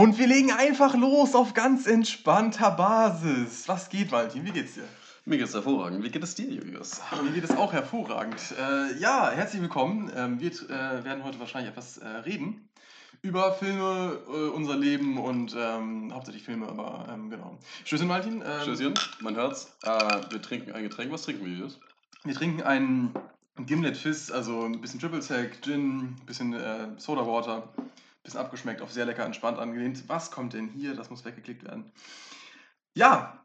Und wir legen einfach los auf ganz entspannter Basis. Was geht, Valentin? Wie geht's dir? Mir geht's hervorragend. Wie geht es dir, Julius? Mir geht es auch hervorragend. Äh, ja, herzlich willkommen. Ähm, wir äh, werden heute wahrscheinlich etwas äh, reden über Filme, äh, unser Leben und ähm, hauptsächlich Filme, aber ähm, genau. Stößchen, Martin. Ähm, Stößchen, man hört's. Äh, wir trinken ein Getränk. Was trinken wir, Julius? Wir trinken einen Gimlet Fizz, also ein bisschen Triple Sec, Gin, ein bisschen äh, Soda Water, bisschen abgeschmeckt, auf sehr lecker entspannt angelehnt. Was kommt denn hier? Das muss weggeklickt werden. Ja,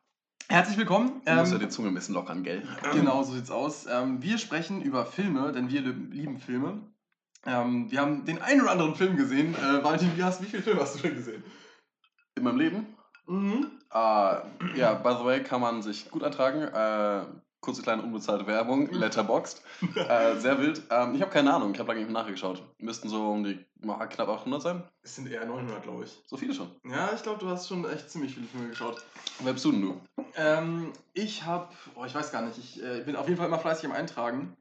herzlich willkommen. Du musst ja Ähm, die Zunge ein bisschen lockern, gell? Genau, so sieht's aus. Ähm, wir sprechen über Filme, denn wir lieb- lieben Filme. Ähm, wir haben den einen oder anderen Film gesehen. Äh, Valentin, wie, hast, wie viele Filme hast du schon gesehen? In meinem Leben? Mhm. Äh, ja, by the way, kann man sich gut ertragen. Äh, kurze kleine unbezahlte Werbung. Letterboxd. äh, sehr wild. Ähm, ich habe keine Ahnung. Ich habe lange nicht mehr nachgeschaut. Müssten so um die mal, knapp 800 sein. Es sind eher 900, glaube ich. So viele schon. Ja, ich glaube, du hast schon echt ziemlich viele Filme geschaut. Wer bist du denn du? Ähm, ich habe, oh, ich weiß gar nicht, ich äh, bin auf jeden Fall immer fleißig am Eintragen.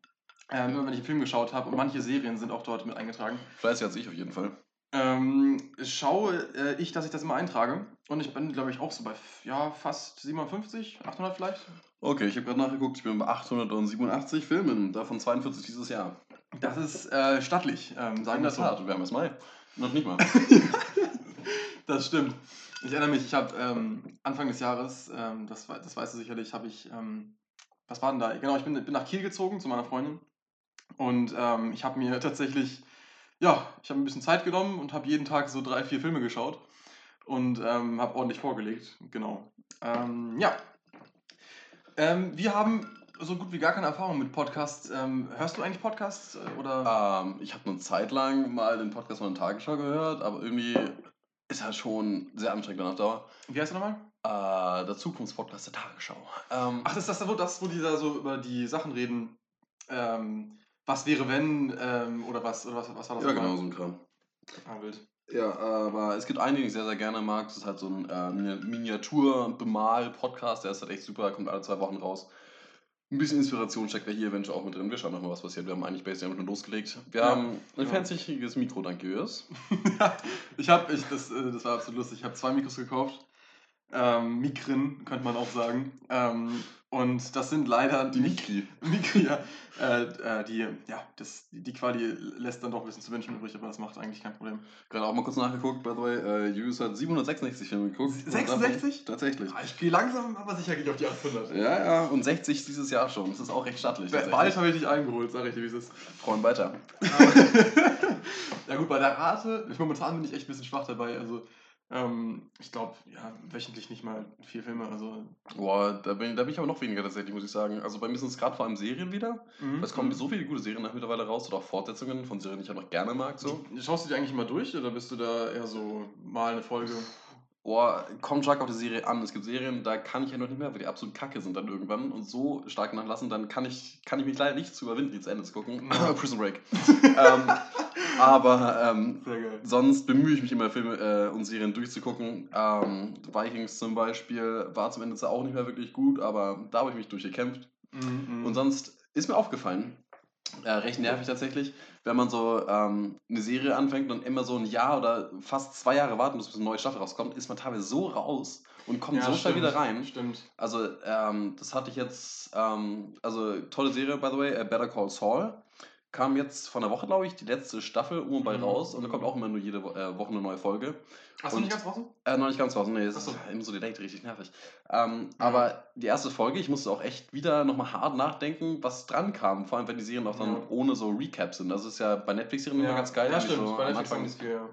Ähm, immer wenn ich einen Film geschaut habe und manche Serien sind auch dort mit eingetragen. Fleißig als ich auf jeden Fall. Ähm, schaue äh, ich, dass ich das immer eintrage. Und ich bin, glaube ich, auch so bei ja, fast 750, 800 vielleicht. Okay, ich habe gerade nachgeguckt. Ich bin bei 887 Filmen. Davon 42 dieses Jahr. Das ist äh, stattlich, ähm, sagen wir so. Tat. Wir haben erst Mai. Noch nicht mal. Das stimmt. Ich erinnere mich, ich habe ähm, Anfang des Jahres, ähm, das, das weißt du sicherlich, habe ich, ähm, was war denn da? Genau, ich bin, bin nach Kiel gezogen zu meiner Freundin und ähm, ich habe mir tatsächlich, ja, ich habe ein bisschen Zeit genommen und habe jeden Tag so drei, vier Filme geschaut und ähm, habe ordentlich vorgelegt, genau. Ähm, ja. Ähm, wir haben so gut wie gar keine Erfahrung mit Podcasts. Ähm, hörst du eigentlich Podcasts äh, oder? Ähm, ich habe eine Zeit lang mal den Podcast von der Tagesschau gehört, aber irgendwie ist er schon sehr anstrengend dann auf Dauer. Wie heißt der nochmal? Äh, der Zukunftspodcast der Tagesschau. Ähm, Ach, das ist das, wo, das, wo die da so über die Sachen reden. Ähm, was wäre, wenn, ähm, oder was, oder was, was war das? ja, nochmal? genau, so ein Kram. Ah, wild. Ja, aber es gibt einen, den ich sehr, sehr gerne mag. Das ist halt so ein äh, Miniatur-Bemal-Podcast. Der ist halt echt super, kommt alle zwei Wochen raus. Ein bisschen Inspiration steckt ja hier eventuell auch mit drin. Wir schauen nochmal, was passiert. Wir haben eigentlich basically einfach nur losgelegt. Wir Ja. haben ein Ja. fancyes Mikro, danke, ja, ich habe, ich, das, äh, das war absolut lustig. Ich habe zwei Mikros gekauft. Ähm, Mikrin, könnte man auch sagen. Ähm, und das sind leider Die Mikri. Mikri, ja. Äh, äh, die, ja, das, die Quali lässt dann doch ein bisschen zu wünschen übrig, aber das macht eigentlich kein Problem. Gerade auch mal kurz nachgeguckt, by the way. Äh, Julius hat 766 Filme geguckt. 66? Tatsächlich. Ah, Ich gehe langsam, aber sicher gehe ich auf die 800. Ja, ja, und 60 dieses Jahr schon. Das ist auch recht stattlich. Bald habe ich dich eingeholt, sag ich dir, wie es ist. Freuen weiter. ja gut, bei der Rate, momentan bin ich echt ein bisschen schwach dabei. Also ähm, ich glaube, ja, wöchentlich nicht mal vier Filme. Also Boah, da bin, da bin ich aber noch weniger tatsächlich, muss ich sagen. Also bei mir sind es gerade vor allem Serien wieder. mhm. Es kommen so viele gute Serien nach mittlerweile raus oder auch Fortsetzungen von Serien, die ich auch noch gerne mag. So. Schaust du die eigentlich immer durch oder bist du da eher so mal eine Folge? Boah, kommt stark auf die Serie an. Es gibt Serien, da kann ich ja noch nicht mehr, weil die absolut kacke sind dann irgendwann und so stark nachlassen, dann kann ich, kann ich mich leider nicht zu überwinden, die zu Ende zu gucken. Prison Break. ähm, aber ähm. Sonst bemühe ich mich immer, Filme äh, und Serien durchzugucken. Ähm, Vikings zum Beispiel war zum Ende zwar auch nicht mehr wirklich gut, aber da habe ich mich durchgekämpft. Mhm, Und sonst ist mir aufgefallen, äh, recht nervig tatsächlich, wenn man so ähm, eine Serie anfängt und immer so ein Jahr oder fast zwei Jahre warten muss, bis eine neue Staffel rauskommt, ist man teilweise so raus und kommt so schnell wieder rein. Stimmt. Also, ähm, das hatte ich jetzt, ähm, also tolle Serie, by the way, äh, Better Call Saul. Kam jetzt von der Woche, glaube ich, die letzte Staffel um und bei Mhm. raus und da kommt auch immer nur jede äh, Woche eine neue Folge. Hast du nicht ganz draußen? Äh, noch nicht ganz draußen, nee, es so. ist immer so direkt richtig nervig. Ähm, Ja. Aber die erste Folge, ich musste auch echt wieder nochmal hart nachdenken, was dran kam, vor allem wenn die Serien auch dann Ja. ohne so Recaps sind. Das ist ja bei Netflix-Serien immer ganz geil. Ja, stimmt. So Bei am Netflix Anfang- es viel, ja.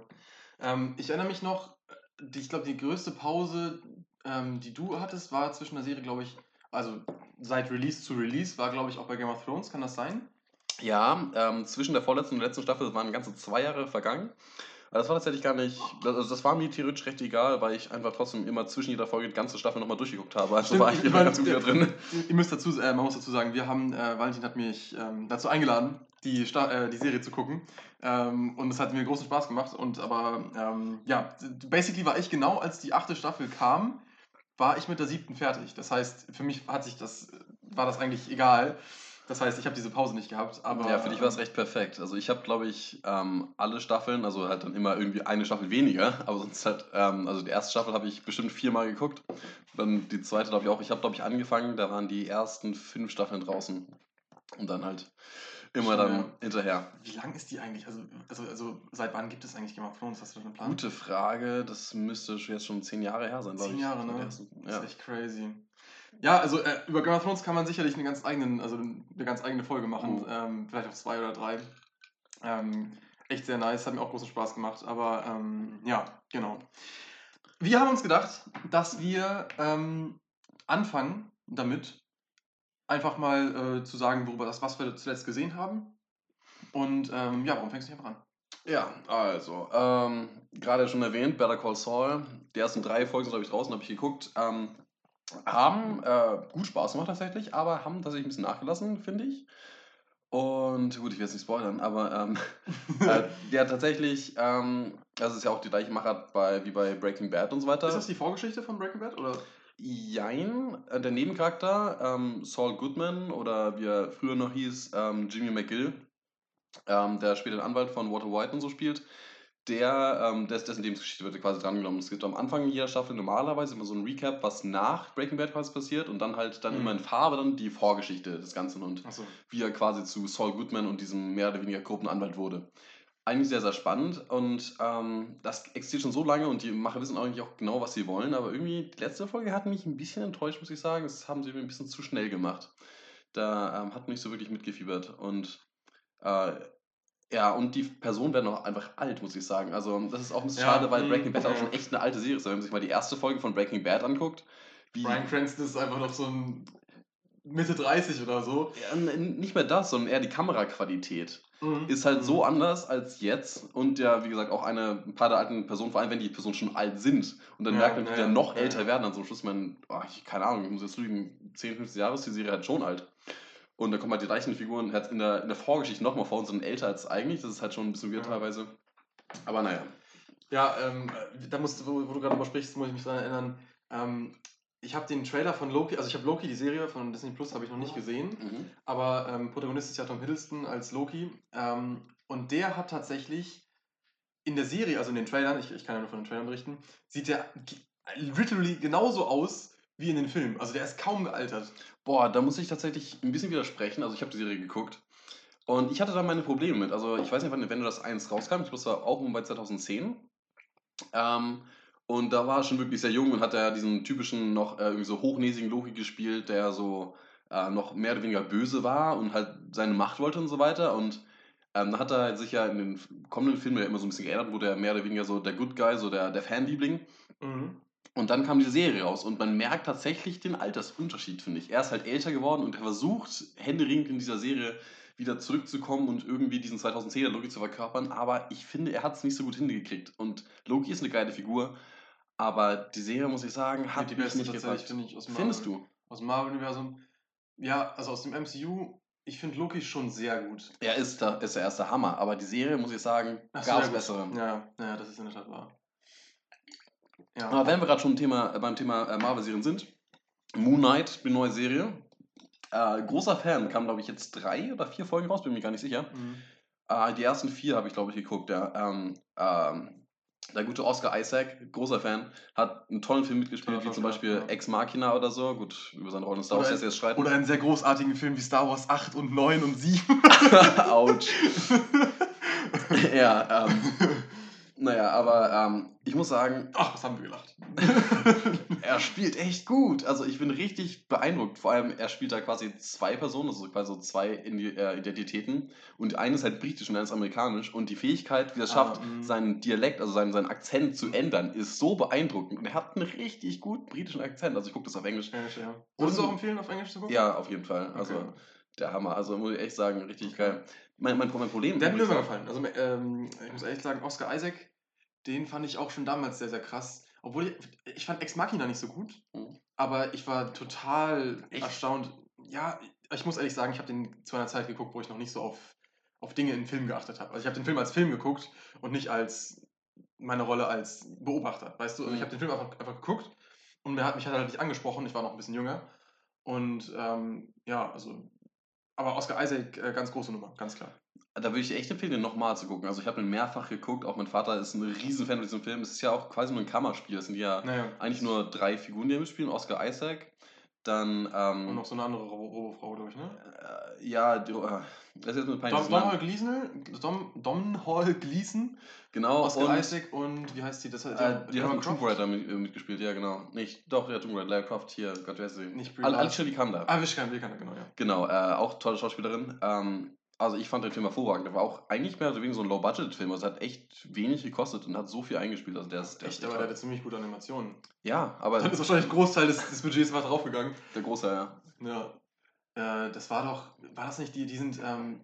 ähm, Ich erinnere mich noch, die, ich glaube, die größte Pause, ähm, die du hattest, war zwischen der Serie, glaube ich, also seit Release zu Release, war, glaube ich, auch bei Game of Thrones. Kann das sein? Ja, ähm, zwischen der vorletzten und der letzten Staffel waren ganze zwei Jahre vergangen. Aber das war tatsächlich gar nicht, also das war mir theoretisch recht egal, weil ich einfach trotzdem immer zwischen jeder Folge die ganze Staffel nochmal durchgeguckt habe. Also Stimmt, war ich ich immer meine, ganz gut wieder der- drin. Ihr müsst dazu, äh, man muss dazu sagen, wir haben, äh, Valentin hat mich ähm, dazu eingeladen, die, Sta äh, die Serie zu gucken. Ähm, und es hat mir großen Spaß gemacht. Und aber, ähm, ja, basically war ich genau, als die achte Staffel kam, war ich mit der siebten fertig. Das heißt, für mich hat sich das, war das eigentlich egal. Das heißt, ich habe diese Pause nicht gehabt. Aber, ja, für dich war es ähm, recht perfekt. Also ich habe, glaube ich, ähm, alle Staffeln, also halt dann immer irgendwie eine Staffel weniger, aber sonst halt, ähm, also die erste Staffel habe ich bestimmt viermal geguckt. Dann die zweite, glaube ich, auch. Ich habe, glaube ich, angefangen, da waren die ersten fünf Staffeln draußen. Und dann halt immer dann Ja. hinterher. Wie lang ist die eigentlich? Also, also, also seit wann gibt es eigentlich Game of Thrones? Hast du einen Plan? Gute Frage, das müsste schon jetzt schon zehn Jahre her sein, glaube Zehn ich. Jahre, Die ne? Das Ja. ist echt crazy. Ja, also äh, über Game of Thrones kann man sicherlich eine ganz, eigenen, also eine ganz eigene Folge machen. Mhm. Ähm, vielleicht auch zwei oder drei. Ähm, echt sehr nice, hat mir auch großen Spaß gemacht. Aber ähm, ja, genau. Wir haben uns gedacht, dass wir ähm, anfangen damit, einfach mal äh, zu sagen, worüber das, was wir zuletzt gesehen haben. Und ähm, ja, warum fängst du nicht einfach an? Ja, also, ähm, gerade schon erwähnt, Better Call Saul, die ersten drei Folgen sind, glaube ich, draußen, habe ich geguckt, ähm, haben äh, gut Spaß gemacht tatsächlich, aber haben tatsächlich ein bisschen nachgelassen, finde ich. Und gut, ich will jetzt nicht spoilern, aber ähm, äh, ja, tatsächlich, ähm, das ist ja auch die gleiche Machart bei, wie bei Breaking Bad und so weiter. Ist das die Vorgeschichte von Breaking Bad? Oder? Jein, äh, der Nebencharakter, ähm, Saul Goodman oder wie er früher noch hieß, ähm, Jimmy McGill, ähm, der später den Anwalt von Walter White und so spielt, der, ähm, des, dessen Lebensgeschichte wird quasi drangenommen. Es gibt am Anfang jeder Staffel normalerweise immer so ein Recap, was nach Breaking Bad quasi passiert und dann halt dann Mhm. immer in Farbe dann die Vorgeschichte des Ganzen und Achso. wie er quasi zu Saul Goodman und diesem mehr oder weniger Gruppenanwalt wurde. Eigentlich sehr, sehr spannend und ähm, das existiert schon so lange und die Macher wissen eigentlich auch genau, was sie wollen, aber irgendwie die letzte Folge hat mich ein bisschen enttäuscht, muss ich sagen. Das haben sie mir ein bisschen zu schnell gemacht. Da ähm, hat mich so wirklich mitgefiebert und äh, ja, und die Personen werden auch einfach alt, muss ich sagen. Also das ist auch ein bisschen Ja, schade, weil mm, Breaking Bad auch ja. schon echt eine alte Serie ist. Wenn man sich mal die erste Folge von Breaking Bad anguckt, wie, Brian Cranston ist einfach noch so ein Mitte 30 oder so. ja, nicht mehr das, sondern eher die Kameraqualität. Mhm. ist halt so anders als jetzt und ja, wie gesagt, auch eine ein paar der alten Personen, vor allem wenn die Personen schon alt sind und dann Ja, merkt man, ja, die dann noch älter werden, dann zum Schluss, man, oh, ich, keine Ahnung, ich muss jetzt lügen, 10, 15 Jahre ist die Serie halt schon alt. Und da kommen halt die gleichen Figuren halt in der, in der Vorgeschichte nochmal vor und sind älter als eigentlich, das ist halt schon ein bisschen weird Ja. teilweise. Aber naja. Ja, ähm, äh, da musst, wo, wo du gerade drüber sprichst, muss ich mich daran erinnern. Ähm, ich habe den Trailer von Loki, also ich habe Loki, die Serie von Disney Plus, habe ich noch nicht gesehen. Mhm. Aber ähm, Protagonist ist ja Tom Hiddleston als Loki. Ähm, und der hat tatsächlich in der Serie, also in den Trailern, ich, ich kann ja nur von den Trailern berichten, sieht der literally genauso aus wie in den Filmen. Also der ist kaum gealtert. Boah, da muss ich tatsächlich ein bisschen widersprechen. Also ich habe die Serie geguckt und ich hatte da meine Probleme mit. Also ich weiß nicht, wann, wenn du das eins rauskam, ich glaube, war auch um bei 2010. Ähm, und da war er schon wirklich sehr jung und hat ja diesen typischen noch äh, irgendwie so hochnäsigen Loki gespielt, der so äh, noch mehr oder weniger böse war und halt seine Macht wollte und so weiter. Und ähm, dann hat er sich ja in den kommenden Filmen ja immer so ein bisschen geändert, wurde er mehr oder weniger so der Good Guy, so der, der Fanliebling. Und dann kam diese Serie raus und man merkt tatsächlich den Altersunterschied, finde ich. Er ist halt älter geworden und er versucht, händeringend in dieser Serie wieder zurückzukommen und irgendwie diesen 2010er Loki zu verkörpern, aber ich finde, er hat es nicht so gut hingekriegt. Und Loki ist eine geile Figur, aber die Serie, muss ich sagen, hat die mich beste nicht gepackt. finde ich, Findest du? Aus dem Marvel-Universum. Ja, also aus dem MCU, ich finde Loki schon sehr gut. Er ist, der, ist der erste Hammer, aber die Serie, muss ich sagen, gab es bessere. Ja, ja, das ist in der Tat wahr. Ja. Aber wenn wir gerade schon Thema, äh, beim Thema äh, Marvel-Serien sind, Moon Knight, die neue Serie. Äh, großer Fan, kam glaube ich jetzt drei oder vier Folgen raus, bin mir gar nicht sicher. Mhm. Äh, die ersten vier habe ich glaube ich geguckt, ja. Ähm, ähm, der gute Oscar Isaac, großer Fan, hat einen tollen Film mitgespielt, Toller wie zum Beispiel ja. Ex Machina oder so. Gut, über seine Rolle in Star Wars lässt jetzt streiten. Oder einen sehr großartigen Film wie Star Wars 8 und 9 und 7. Autsch. ja, ähm, naja, aber ähm, ich muss sagen, Ach, was haben wir gelacht. Er spielt echt gut. Also ich bin richtig beeindruckt. Vor allem, er spielt da quasi zwei Personen, also quasi so zwei äh, Identitäten. Und eine ist halt britisch und eine ist amerikanisch. Und die Fähigkeit, wie er es Ah, schafft, mm. seinen Dialekt, also seinen, seinen Akzent zu ändern, ist so beeindruckend. Und er hat einen richtig gut britischen Akzent. Also ich gucke das auf Englisch. Englisch, ja. Würdest du auch empfehlen, auf Englisch zu gucken? Ja, auf jeden Fall. Also Okay. der Hammer. Also muss ich echt sagen, richtig Okay. geil. Mein, mein, mein Problem... Der hat mir gefallen. Also, ähm, ich muss ehrlich sagen, Oscar Isaac, den fand ich auch schon damals sehr, sehr krass. Obwohl ich, ich fand Ex Machina nicht so gut, Mhm. aber ich war total Echt? erstaunt. Ja, ich muss ehrlich sagen, ich habe den zu einer Zeit geguckt, wo ich noch nicht so auf, auf Dinge in Film geachtet habe. Also ich habe den Film als Film geguckt und nicht als meine Rolle als Beobachter, weißt du? Also ich Mhm. habe den Film einfach, einfach geguckt und mir hat, mich hat er halt nicht angesprochen, ich war noch ein bisschen jünger. Und ähm, ja, also Aber Oscar Isaac, äh, ganz große Nummer, ganz klar. Da würde ich echt empfehlen, den nochmal zu gucken. Also ich habe ihn mehrfach geguckt, auch mein Vater ist ein Riesenfan von diesem Film. Es ist ja auch quasi nur ein Kammerspiel. Es sind ja Naja. eigentlich nur drei Figuren, die mitspielen. Oscar Isaac, dann, Und ähm, noch so eine andere Robo- Robo-Frau, glaube ich, ne? äh, ja, die, äh, das ist jetzt mit Dom. Domhnall Dom, Domhnall Gleeson, Genau, Oscar und Isaac und wie heißt die? Das, äh, die Lara hat einen Tomb? Raider mit, äh, mitgespielt, ja genau. Nicht, doch, der Tomb Raider, Lara Croft hier, Gott, wer ist sie? Nicht Al. Alicia Vikander. Ah, Wischkan, genau, ja. Genau, äh, auch tolle Schauspielerin. Ähm, also ich fand den Film hervorragend. Der war auch eigentlich mehr oder weniger so ein Low-Budget-Film. Also hat echt wenig gekostet und hat so viel eingespielt. Also der ist, der Echt, ist aber der hatte ziemlich gute Animationen. Ja, aber Dann ist wahrscheinlich ein Großteil des, des Budgets mal draufgegangen. der große, ja. Ja. Äh, das war doch, war das nicht die, die sind, ähm,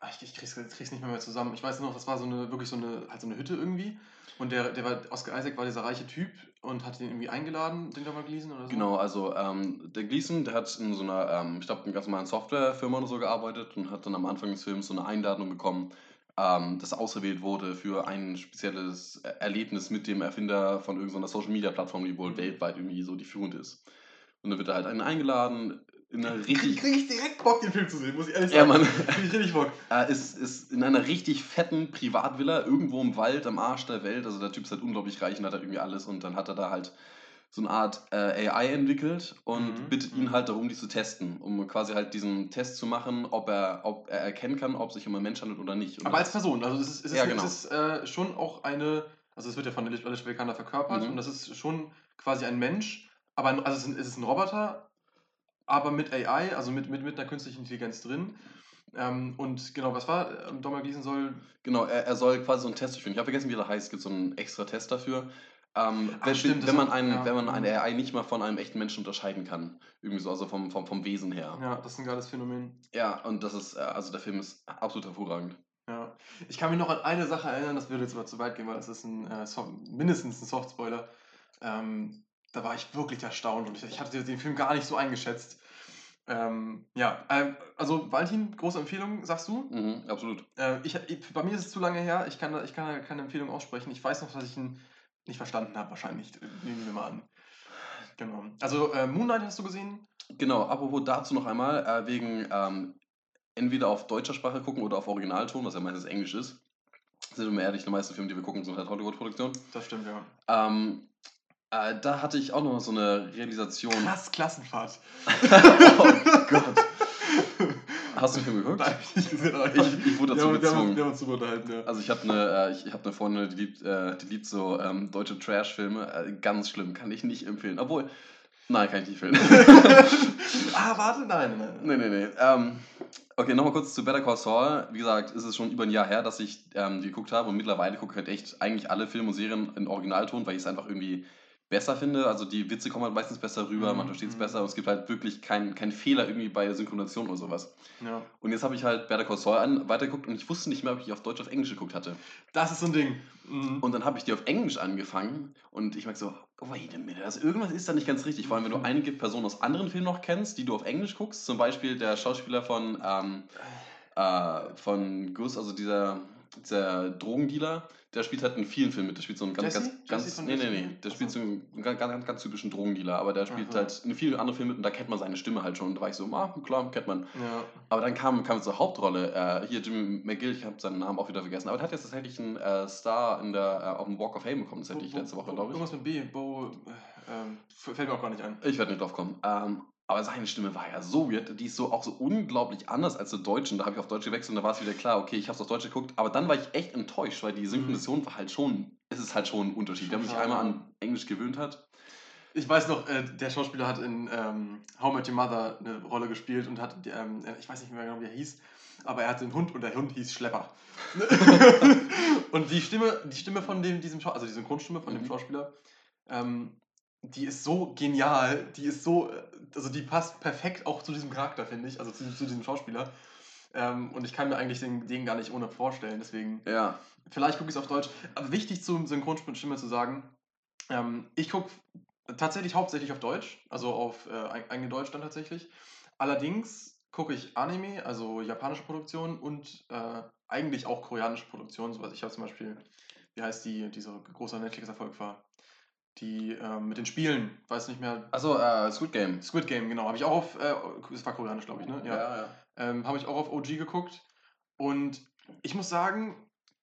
ach, ich, ich krieg's, krieg's nicht mehr, mehr zusammen. Ich weiß noch, das war so eine, wirklich so eine, halt so eine Hütte irgendwie. Und der, der war, Oscar Isaac war dieser reiche Typ und hat den irgendwie eingeladen, den Domhnall Gleeson oder so. Genau, also ähm, der Gleason, der hat in so einer, ähm, ich glaube, einer ganz normalen Softwarefirma oder so gearbeitet und hat dann am Anfang des Films so eine Einladung bekommen, ähm, das auserwählt wurde für ein spezielles Erlebnis mit dem Erfinder von irgendeiner Social-Media-Plattform, die wohl weltweit irgendwie so die führende ist. Und dann wird er halt einen eingeladen, in einer richtig... krieg ich direkt Bock, den Film zu sehen, muss ich ehrlich Ja, sagen. Mann. Krieg ich richtig Bock. Äh, ist, ist in einer richtig fetten Privatvilla, irgendwo im Wald, am Arsch der Welt. Also der Typ ist halt unglaublich reich und hat halt irgendwie alles. Und dann hat er da halt so eine Art äh, AI entwickelt und Mhm, bittet mhm. ihn halt darum, die zu testen. Um quasi halt diesen Test zu machen, ob er, ob er erkennen kann, ob sich um einen Mensch handelt oder nicht. Und Aber als Person, also es ist, es ist, Ja, genau. es ist äh, schon auch eine, also es wird ja von Alicia Vikander verkörpert Mhm. und das ist schon quasi ein Mensch, aber ein, also es ist ein Roboter, aber mit AI, also mit, mit, mit einer künstlichen Intelligenz drin. Ähm, und genau, was war? Ähm, Domhnall Gleeson soll. Genau, er, er soll quasi so einen Test durchführen. Ich habe vergessen, wie der heißt. Es gibt so einen extra Test dafür. Ähm, Ach, wenn, stimmt, wenn, man einen, ja. wenn man eine AI nicht mal von einem echten Menschen unterscheiden kann. Irgendwie so, also vom, vom, vom Wesen her. Ja, das ist ein geiles Phänomen. Ja, und das ist, äh, also der Film ist absolut hervorragend. Ja. Ich kann mich noch an eine Sache erinnern, das würde jetzt aber zu weit gehen, weil das ist ein, äh, Soft, mindestens ein Soft-Spoiler. Ähm, da war ich wirklich erstaunt und ich, ich hatte den Film gar nicht so eingeschätzt. Ähm, ja, äh, also Valentin, große Empfehlung, sagst du? Mhm, absolut. Äh, ich, bei mir ist es zu lange her, ich kann, da- ich kann keine Empfehlung aussprechen. Ich weiß noch, dass ich ihn nicht verstanden habe, wahrscheinlich. Nehmen wir mal an. Genau. Also äh, Moonlight hast du gesehen? Genau, apropos dazu noch einmal, äh, wegen ähm, entweder auf deutscher Sprache gucken oder auf Originalton, was ja meistens Englisch ist. Sind wir mal ehrlich, die meisten Filme, die wir gucken, sind halt Hollywood-Produktionen. Das stimmt, ja. Ähm, äh, da hatte ich auch noch so eine Realisation. Krass, Klassenfahrt. oh Gott. Hast du den Film geguckt? Nein, ich nicht gesehen, aber Ich- ich wurde dazu gezwungen. wir haben uns drüber unterhalten, ja. Also ich habe eine, äh, ich, ich hab eine Freundin, die liebt, äh, die liebt so ähm, deutsche Trash-Filme. Äh, ganz schlimm, kann ich nicht empfehlen. Obwohl, nein, kann ich nicht empfehlen. ah, warte, nein, nein, nein. nee, nee, nee. Ähm, okay, nochmal kurz zu Better Call Saul. Wie gesagt, ist es schon über ein Jahr her, dass ich ähm, die geguckt habe und mittlerweile gucke ich halt echt eigentlich alle Filme und Serien in Originalton, weil ich es einfach irgendwie besser finde. Also die Witze kommen halt meistens besser rüber, man Mhm, versteht es mhm. besser und es gibt halt wirklich keinen kein Fehler irgendwie bei Synchronisation oder sowas. Ja. Und jetzt habe ich halt Better Call Saul an, weitergeguckt und ich wusste nicht mehr, ob ich auf Deutsch oder auf Englisch geguckt hatte. Das ist so ein Ding. Mhm. Und dann habe ich die auf Englisch angefangen und ich merke so, oh, wait a minute, also irgendwas ist da nicht ganz richtig. Vor allem, wenn du einige Personen aus anderen Filmen noch kennst, die du auf Englisch guckst, zum Beispiel der Schauspieler von, ähm, äh, von Gus, also dieser, dieser Drogendealer, der spielt halt in vielen Filmen mit. Der spielt so einen ganz, Jesse? ganz, Jesse nee, nee, nee, der spielt so. einen ganz, ganz, ganz typischen Drogendealer, aber der spielt Aha. halt in vielen anderen Filmen mit und da kennt man seine Stimme halt schon. Und da war ich so, ah, klar, kennt man. Ja. Aber dann kam, kam zur Hauptrolle, äh, hier Jimmy McGill, ich habe seinen Namen auch wieder vergessen, aber der hat jetzt tatsächlich einen äh, Star in der, äh, auf dem Walk of Fame bekommen, das hätte ich letzte Woche, glaube ich. Irgendwas mit B, Bo, äh, ähm, fällt mir auch gar nicht ein. Ich werde nicht drauf kommen. Ähm, aber seine Stimme war ja so weird, die ist so auch so unglaublich anders als der Deutschen. Da habe ich auf Deutsch gewechselt und da war es wieder klar, okay, ich habe es auf Deutsch geguckt, aber dann war ich echt enttäuscht, weil die Synchronisation war halt schon, es ist halt schon ein Unterschied. Wenn man sich einmal an Englisch gewöhnt hat, Ich weiß noch, äh, der Schauspieler hat in ähm, How Met Your Mother eine Rolle gespielt und hat, ähm, äh, ich weiß nicht mehr genau, wie er hieß, aber er hatte einen Hund und der Hund hieß Schlepper. und die Stimme, die Stimme von dem, diesem Schauspieler, also die Synchronstimme von dem Mhm. Schauspieler, ähm, die ist so genial, die ist so, also die passt perfekt auch zu diesem Charakter, finde ich, also zu, zu diesem Schauspieler. Ähm, und ich kann mir eigentlich den, den gar nicht ohne vorstellen, deswegen ja, Vielleicht gucke ich es auf Deutsch. Aber wichtig zum Synchronstimme zu sagen, ähm, ich gucke tatsächlich hauptsächlich auf Deutsch, also auf äh, Deutsch dann tatsächlich. Allerdings gucke ich Anime, also japanische Produktion und äh, eigentlich auch koreanische Produktionen. So, also ich habe zum Beispiel, wie heißt die, diese große Netflix-Erfolg war? Die ähm, mit den Spielen, weiß nicht mehr. also äh, Squid Game. Squid Game, genau, habe ich auch auf, äh, es war koreanisch, glaube ich, ne? ja. Ähm, Habe ich auch auf OG geguckt. Und ich muss sagen,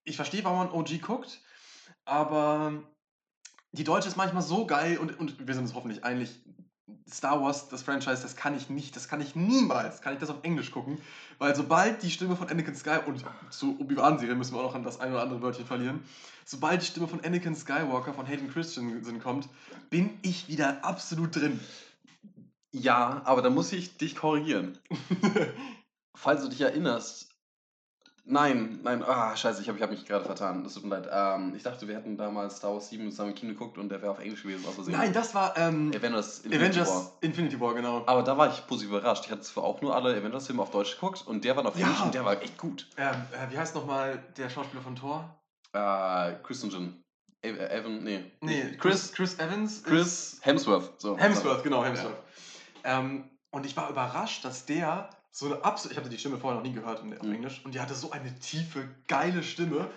ich verstehe, warum man OG guckt, aber die Deutsche ist manchmal so geil und, und wir sind uns hoffentlich einig, Star Wars, das Franchise, das kann ich nicht, das kann ich niemals, kann ich das auf Englisch gucken, weil sobald die Stimme von Anakin Skywalker, und zu Obi-Wan-Serie müssen wir auch noch an das ein oder andere Wörtchen verlieren, sobald die Stimme von Anakin Skywalker von Hayden Christensen kommt, bin ich wieder absolut drin. Ja, aber da muss ich dich korrigieren. Falls du dich erinnerst. Nein, nein, ah, scheiße, ich habe ich hab mich gerade vertan. Das tut mir leid. Ähm, ich dachte, wir hätten damals Star Wars 7 zusammen im Kino geguckt und der wäre auf Englisch gewesen, aus Versehen. Nein, das war ähm, Avengers Infinity Avengers War. Infinity War, genau. Aber da war ich positiv überrascht. Ich hatte zwar auch nur alle Avengers-Filme auf Deutsch geguckt und der war auf Ja. Englisch und der war echt gut. Ähm, äh, wie heißt nochmal der Schauspieler von Thor? Äh, Christensen. Ev- äh, Evan, nee. Nee, Chris, Chris Evans. Chris Hemsworth. So. Hemsworth, genau, Hemsworth. Ähm, und ich war überrascht, dass der so eine absolute. Ich hatte die Stimme vorher noch nie gehört in, auf Mhm. Englisch und die hatte so eine tiefe, geile Stimme.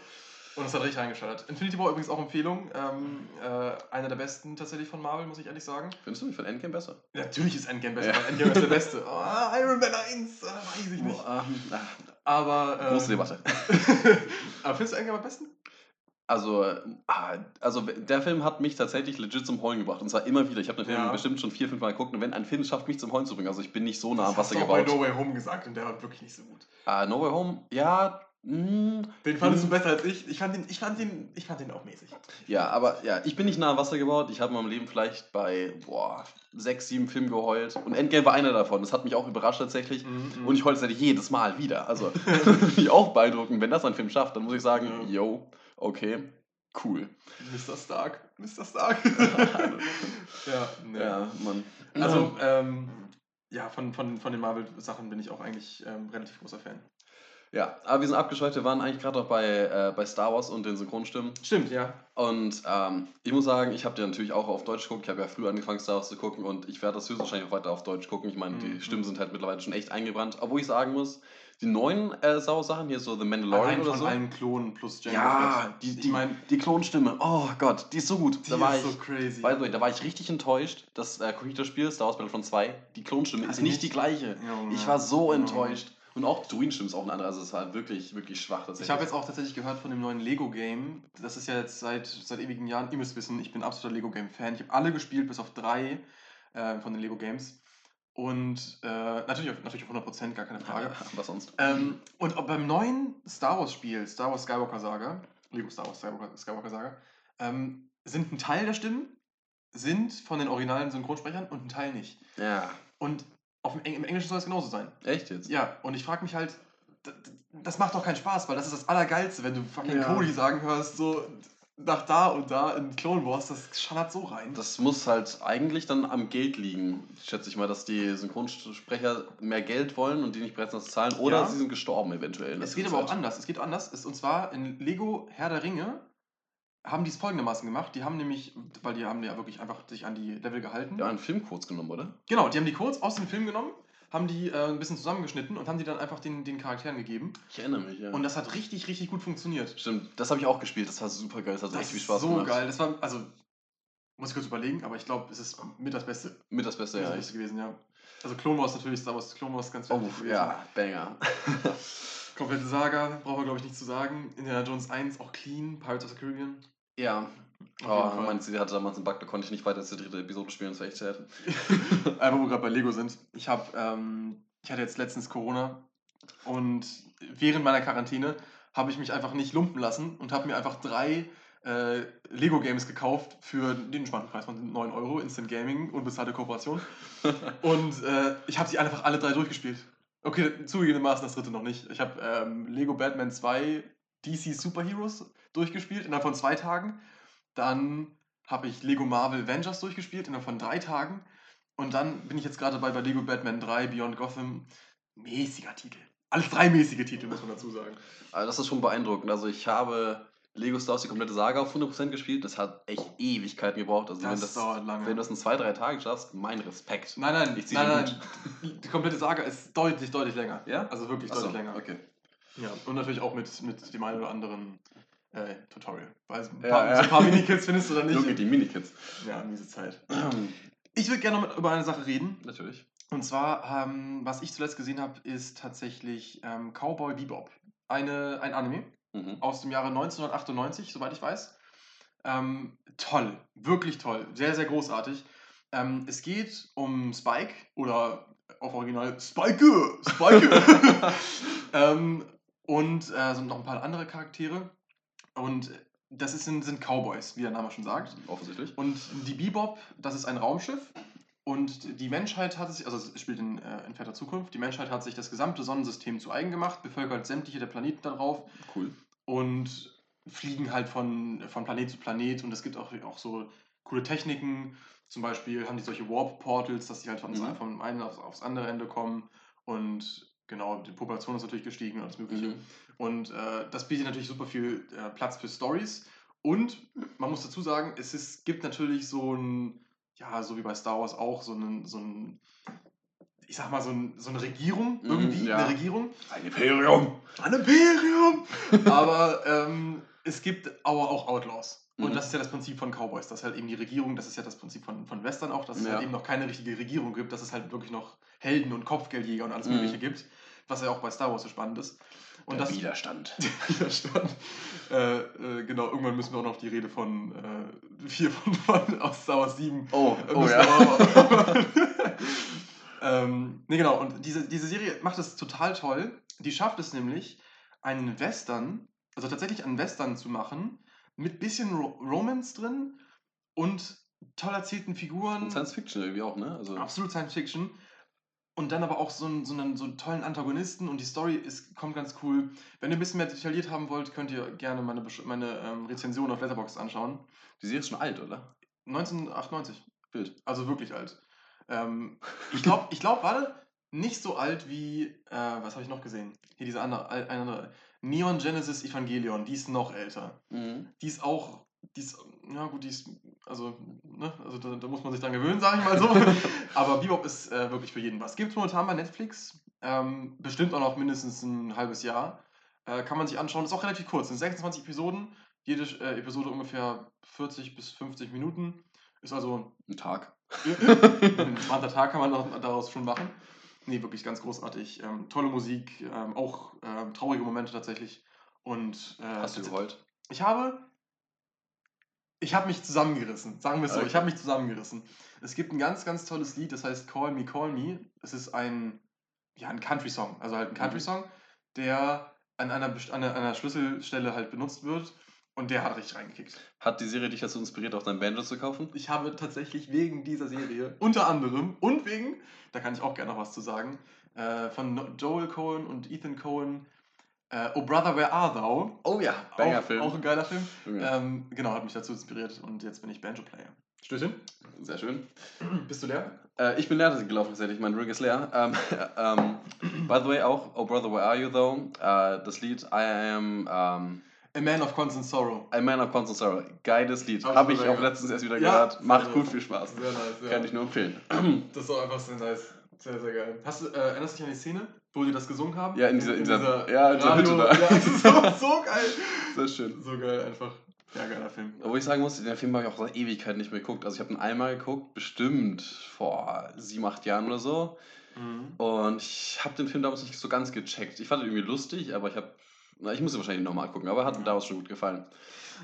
Und das hat richtig reingeschaltet. Infinity War übrigens auch Empfehlung. Ähm, äh, einer der besten tatsächlich von Marvel, muss ich ehrlich sagen. Findest du, ich finde Endgame besser? Natürlich ist Endgame besser, Ja. weil Endgame ist der beste. Oh, Iron Man 1, äh, weiß ich nicht. Boah, ähm, ah, Aber. Ähm, Große Debatte. aber findest du Endgame am besten? Also, ah, also der Film hat mich tatsächlich legit zum Heulen gebracht. Und zwar immer wieder. Ich habe den Film Ja. bestimmt schon vier, fünf Mal geguckt. Und wenn ein Film es schafft, mich zum Heulen zu bringen, also ich bin nicht so nah am das hast Wasser du auch bei gebaut. No Way Home gesagt und der war wirklich nicht so gut. Ah, no Way Home, ja. mm, Den fandest du mm, besser als ich. Ich fand den, ich fand den, ich fand den auch mäßig. Ja, aber ja, ich bin nicht nah am Wasser gebaut. Ich habe in meinem Leben vielleicht bei boah, sechs, sieben Filmen geheult. Und Endgame war einer davon. Das hat mich auch überrascht tatsächlich. Mhm, Und ich heule tatsächlich jedes Mal wieder. Also, finde ich auch beeindruckend. Wenn das ein Film schafft, dann muss ich sagen, Ja. Okay, cool. Mr. Stark. Mr. Stark. ja, nee. Ja, Mann. Also, ähm, ja, von, von, von den Marvel-Sachen bin ich auch eigentlich ähm, relativ großer Fan. Ja, aber wir sind abgeschweift. Wir waren eigentlich gerade noch bei, äh, bei Star Wars und den Synchronstimmen. Stimmt, ja. Und ähm, ich muss sagen, ich habe den natürlich auch auf Deutsch geguckt. Ich habe ja früher angefangen, Star Wars zu gucken und ich werde das höchstwahrscheinlich auch weiter auf Deutsch gucken. Ich meine, die Mhm. Stimmen sind halt mittlerweile schon echt eingebrannt. Obwohl ich sagen muss, die neuen äh, Star Wars-Sachen, hier so The Mandalorian oder von so. allen Klonen plus Jango Ja, Fett. die, ich die, meine, die Klonstimme. Oh Gott, die ist so gut. die da war ist ich, so crazy. by the way, da war ich richtig enttäuscht. Das äh, Computerspiel Star Wars Battlefront 2, die Klonstimme Ah, ist nicht nicht? die gleiche. Junge. Ich war so Junge. enttäuscht. Und auch die Druidenstimme ist auch eine andere. Also es war wirklich, wirklich schwach tatsächlich. Ich habe jetzt auch tatsächlich gehört von dem neuen Lego-Game. Das ist ja jetzt seit, seit ewigen Jahren. Ihr müsst wissen, ich bin absoluter Lego-Game-Fan. Ich habe alle gespielt, bis auf drei äh, von den Lego-Games. Und äh, natürlich, auf, natürlich auf 100%, gar keine Frage. Was sonst? Ähm, und beim neuen Star Wars-Spiel, Star Wars Skywalker Saga, Lego Star Wars Skywalker, Saga, ähm, sind ein Teil der Stimmen sind von den originalen Synchronsprechern und ein Teil nicht. Ja. Und auf dem, im Englischen soll es genauso sein. Echt jetzt? Ja, und ich frage mich halt, das macht doch keinen Spaß, weil das ist das Allergeilste, wenn du fucking Ja. Cody sagen hörst, so nach da und da in Clone Wars, das schallert so rein. Das muss halt eigentlich dann am Geld liegen, schätze ich mal, dass die Synchronsprecher mehr Geld wollen und die nicht bereit sind, zu zahlen. Oder Ja. sie sind gestorben eventuell. es geht aber auch anders. Es geht anders. Und zwar in Lego Herr der Ringe haben die es folgendermaßen gemacht. Die haben nämlich, weil die haben ja wirklich einfach sich an die Level gehalten. Die haben einen Film kurz genommen, oder? Genau, die haben die kurz aus dem Film genommen, haben die äh, ein bisschen zusammengeschnitten und haben die dann einfach den, den Charakteren gegeben. Ich erinnere mich, ja. Und das hat richtig, richtig gut funktioniert. Stimmt, das habe ich auch gespielt. Das war super geil. Das hat Das echt viel Spaß so gemacht. geil. Das war, also, muss ich kurz überlegen, aber ich glaube, es ist mit das Beste, Mit das Beste, mit ja. das Beste gewesen, ja. Also Clone Wars natürlich, Star Wars Clone Wars ganz Oh, wichtig gewesen. ja, Banger. Komplette Saga, brauchen wir glaube ich nicht zu sagen. Indiana Jones 1 auch clean, Pirates of the Caribbean. ja. Oh, jeden Fall. mein CD hatte damals einen Bug, da konnte ich nicht weiter als die dritte Episode spielen, das war echt sad. Einfach wo wir gerade bei Lego sind. Ich habe, ähm, ich hatte jetzt letztens Corona und während meiner Quarantäne habe ich mich einfach nicht lumpen lassen und habe mir einfach drei äh, Lego-Games gekauft für den entspannten Preis von 9 Euro, Instant Gaming, unbezahlte Kooperation. und äh, ich habe sie einfach alle drei durchgespielt. Okay, zugegebenermaßen das dritte noch nicht. Ich habe ähm, Lego Batman 2 DC Superheroes durchgespielt innerhalb von zwei Tagen. Dann habe ich Lego Marvel Avengers durchgespielt innerhalb von drei Tagen. Und dann bin ich jetzt gerade bei, bei Lego Batman 3 Beyond Gotham. Mäßiger Titel. Alles drei mäßige Titel, muss man dazu sagen. Also das ist schon beeindruckend. Also ich habe Lego Star Wars die komplette Saga auf 100% gespielt. Das hat echt Ewigkeiten gebraucht. Also wenn, Das das, dauert lange. wenn du das in zwei, drei Tagen schaffst, mein Respekt. Nein, nein, Ich zieh nein, nein. Die komplette Saga ist deutlich, deutlich länger. Ja? Also wirklich Achso, deutlich länger. okay. Ja, und natürlich auch mit, mit dem einen oder anderen äh, Tutorial. Weil so ein paar, ja. so ein paar Minikits findest du da nicht. Junge, die Minikits. Ja, miese Zeit. Ich würde gerne noch über eine Sache reden. Natürlich. Und zwar, ähm, was ich zuletzt gesehen habe, ist tatsächlich ähm, Cowboy Bebop. Eine, ein Anime Mhm. aus dem Jahre 1998, soweit ich weiß. Ähm, toll, wirklich toll, sehr, sehr großartig. Ähm, es geht um Spike oder auf Original Spike, Spike. ähm, und äh, sind noch ein paar andere Charaktere. Und das ist, sind, Cowboys, wie der Name schon sagt. Offensichtlich. Und die Bebop, das ist ein Raumschiff. Und die Menschheit hat sich, also es spielt in, äh, in ferner Zukunft, die Menschheit hat sich das gesamte Sonnensystem zu eigen gemacht, bevölkert sämtliche der Planeten darauf Cool. und fliegen halt von, von Planet zu Planet. Und es gibt auch, auch so coole Techniken. Zum Beispiel haben die solche Warp-Portals, dass sie halt von, Mhm. vom einen aufs, aufs andere Ende kommen. Und genau, die Population ist natürlich gestiegen und alles Mögliche. Mhm. Und äh, das bietet natürlich super viel äh, Platz für Stories. Und man muss dazu sagen, es ist, gibt natürlich so ein, ja, so wie bei Star Wars auch, so einen, so ein, ich sag mal, so, ein, so eine Regierung, Mhm, irgendwie, ja. eine Regierung. Ein Imperium. Ein Imperium! aber ähm, es gibt aber auch Outlaws. Und Mhm. das ist ja das Prinzip von Cowboys. Das ist halt eben die Regierung, das ist ja das Prinzip von, von Western auch, dass es Ja. halt eben noch keine richtige Regierung gibt, dass es halt wirklich noch Helden und Kopfgeldjäger und alles Mhm. Mögliche gibt, was ja auch bei Star Wars so spannend ist. Und Der das Widerstand. Widerstand. Äh, äh, genau, irgendwann müssen wir auch noch die Rede von äh, 4 von, von aus Star Wars 7 Oh, äh, oh müssen ja. ähm, nee, genau. Und diese, diese Serie macht es total toll. Die schafft es nämlich, einen Western, also tatsächlich einen Western zu machen, mit bisschen Ro Romance drin und toll erzählten Figuren. Und Science Fiction irgendwie auch, ne? Also, Absolut Science Fiction. Und dann aber auch so einen, so einen, so einen tollen Antagonisten und die Story ist, kommt ganz cool. Wenn ihr ein bisschen mehr detailliert haben wollt, könnt ihr gerne meine, meine ähm, Rezension auf Letterboxd anschauen. die Serie ist schon alt, oder? 1998. Bild. Also wirklich alt. Ähm, ich glaube, ich glaub, warte, nicht so alt wie, äh, was habe ich noch gesehen? Hier diese andere, eine andere. Neon Genesis Evangelion, die ist noch älter. Mhm. Die ist auch, die ist, ja gut, die ist, also, ne, also da, da muss man sich dran gewöhnen, sage ich mal so. Aber Bebop ist äh, wirklich für jeden was. Gibt es momentan bei Netflix, ähm, bestimmt auch noch mindestens ein halbes Jahr. Äh, kann man sich anschauen, ist auch relativ kurz, sind 26 Episoden, jede äh, Episode ungefähr 40 bis 50 Minuten. Ist also Ein Tag. ein entspannter Tag kann man da- daraus schon machen. Nee, wirklich ganz großartig. Ähm, tolle Musik, ähm, auch ähm, traurige Momente tatsächlich. Und äh, Hast du geheult? ich habe. Ich habe mich zusammengerissen, sagen wir es so. Okay. Ich habe mich zusammengerissen. Es gibt ein ganz, ganz tolles Lied, das heißt Call Me, Call Me. Es ist ein, ja, ein Country-Song, also halt ein Mhm. Country-Song, der an einer, an einer, Schlüsselstelle halt benutzt wird und der hat richtig reingekickt. Hat die Serie dich dazu inspiriert, auch dein Banjo zu kaufen? Ich habe tatsächlich wegen dieser Serie, unter anderem und wegen, da kann ich auch gerne noch was zu sagen, äh, von Joel Cohen und Ethan Cohen, äh, Oh Brother, Where Are Thou? Oh ja, Banger-Film. Auch, auch ein geiler Film. Ähm, genau, hat mich dazu inspiriert und jetzt bin ich Banjo-Player. Stößchen. Sehr schön. Bist du leer? Äh, ich bin leer gelaufen tatsächlich, mein Ring ist leer. Ähm, ähm, by the way, auch Oh Brother, Where Are You Though? Äh, das Lied I Am ähm, A Man of Constant Sorrow. A Man of Constant Sorrow. Geiles Lied. Hab ich Habe ich auch letztens erst wieder Ja, gehört. Macht gut viel Spaß. Sehr nice, ja. Kann ich nur empfehlen. Das ist auch einfach sehr nice. Sehr, sehr geil. Hast du, äh, erinnerst du dich an die Szene, wo die das gesungen haben? Ja, in dieser- in dieser- ja, in dieser Radio- Hütte da. Ja, das ist so, so geil. Sehr schön. So geil einfach. Ja, geiler Film. Obwohl ich sagen muss, den Film habe ich auch seit Ewigkeit nicht mehr geguckt. Also ich habe ihn einmal geguckt, bestimmt vor sieben, acht Jahren oder so. Mhm. Und ich habe den Film damals nicht so ganz gecheckt. Ich fand ihn irgendwie lustig, aber ich habe... Na, ich muss ihn wahrscheinlich nochmal gucken, aber hat mir damals schon gut gefallen.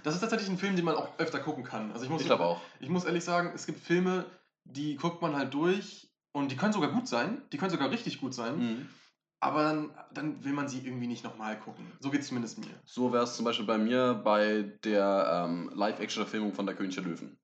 Das ist tatsächlich ein Film, den man auch öfter gucken kann. Also ich muss, Ich glaube auch. ich muss ehrlich sagen, es gibt Filme, die guckt man halt durch und die können sogar gut sein. Die können sogar richtig gut sein. Mhm. Aber dann, dann will man sie irgendwie nicht nochmal gucken. So geht es zumindest mir. So wäre es zum Beispiel bei mir bei der ähm, Live-Action-Verfilmung von Der König der Löwen.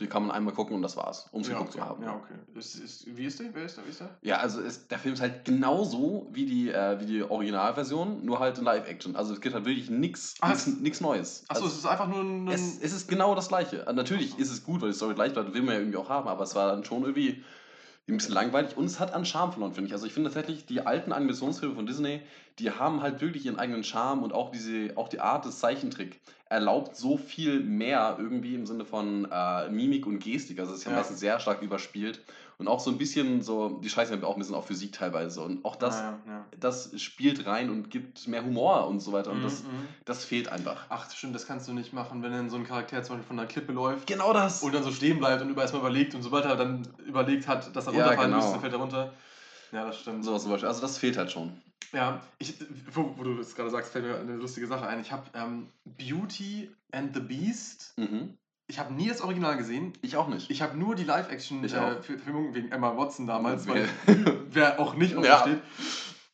Die kann man einmal gucken und das war's, um es ja, geguckt okay. zu haben. Ja, okay. Ist, ist, wie ist der? Wer ist der? Wie ist der? Ja, also ist, der Film ist halt genauso wie die, äh, wie die Originalversion, nur halt in Live-Action. Also es gibt halt wirklich nichts Ah, nix Neues. Achso, also, es ist einfach nur ein. es, es ist genau das Gleiche. Äh, Natürlich so. ist es gut, weil die Story gleich bleibt, will man ja irgendwie auch haben, aber es war dann schon irgendwie ein bisschen langweilig und es hat an Charme verloren, finde ich. Also ich finde tatsächlich, die alten Animationsfilme von Disney, die haben halt wirklich ihren eigenen Charme und auch diese, auch die Art des Zeichentrick. erlaubt so viel mehr irgendwie im Sinne von äh, Mimik und Gestik. Also es ist ja, Ja. meistens sehr stark überspielt. Und auch so ein bisschen so, die scheißen ja auch ein bisschen auf Physik teilweise. Und auch das, ja, ja. das spielt rein und gibt mehr Humor und so weiter. Und Mhm, das, mhm. das fehlt einfach. Ach, stimmt, das kannst du nicht machen, wenn dann so ein Charakter zum Beispiel von einer Klippe läuft Genau das! und dann so stehen bleibt und über erstmal überlegt und sobald er dann überlegt hat, dass er Ja, runterfallen genau. müsste, fällt er runter. Ja, das stimmt. Sowas zum Beispiel. Also das fehlt halt schon. Ja, ich, wo, wo du das gerade sagst, fällt mir eine lustige Sache ein. Ich habe ähm, Beauty and the Beast. Mhm. Ich habe nie das Original gesehen. Ich auch nicht. Ich habe nur die Live-Action-Filmung auch. wegen Emma Watson damals, weil Wer- auch nicht auf Ja. steht.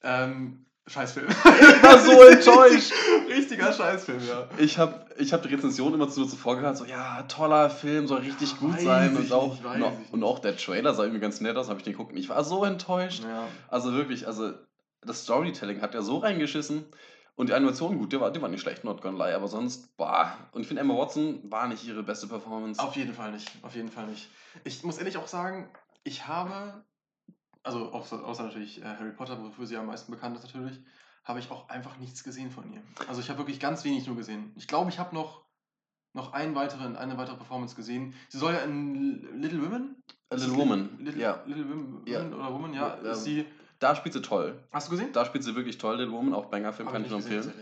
Ähm, Scheißfilm. Ich war so enttäuscht. Richtiger Scheißfilm, ja. Ich habe ich hab die Rezension immer zu, zuvor gehört, so, ja, toller Film, soll richtig Ja, gut sein. Und auch, nicht, und, auch, und auch der Trailer sah irgendwie ganz nett aus, habe ich den geguckt. und Ich war so enttäuscht. ja. Also wirklich, also das Storytelling hat ja so reingeschissen. Und die Animation, gut, die war, die war nicht schlecht, not gonna lie, aber sonst, boah. Und ich finde, Emma Watson war nicht ihre beste Performance. Auf jeden Fall nicht. Auf jeden Fall nicht. Ich muss ehrlich auch sagen, ich habe, also außer, außer natürlich äh, Harry Potter, wofür sie am meisten bekannt ist natürlich, habe ich auch einfach nichts gesehen von ihr. Also ich habe wirklich ganz wenig nur gesehen. Ich glaube, ich habe noch, noch einen weiteren, eine weitere Performance gesehen. Sie soll ja in Little Women? A Little es Woman, Little, ja. Little Women Ja. oder Woman, ja. Ja, ist sie, Da spielt sie toll. hast du gesehen? Da spielt sie wirklich toll, Little Woman, auch Banger-Film, kann ich nicht nur empfehlen.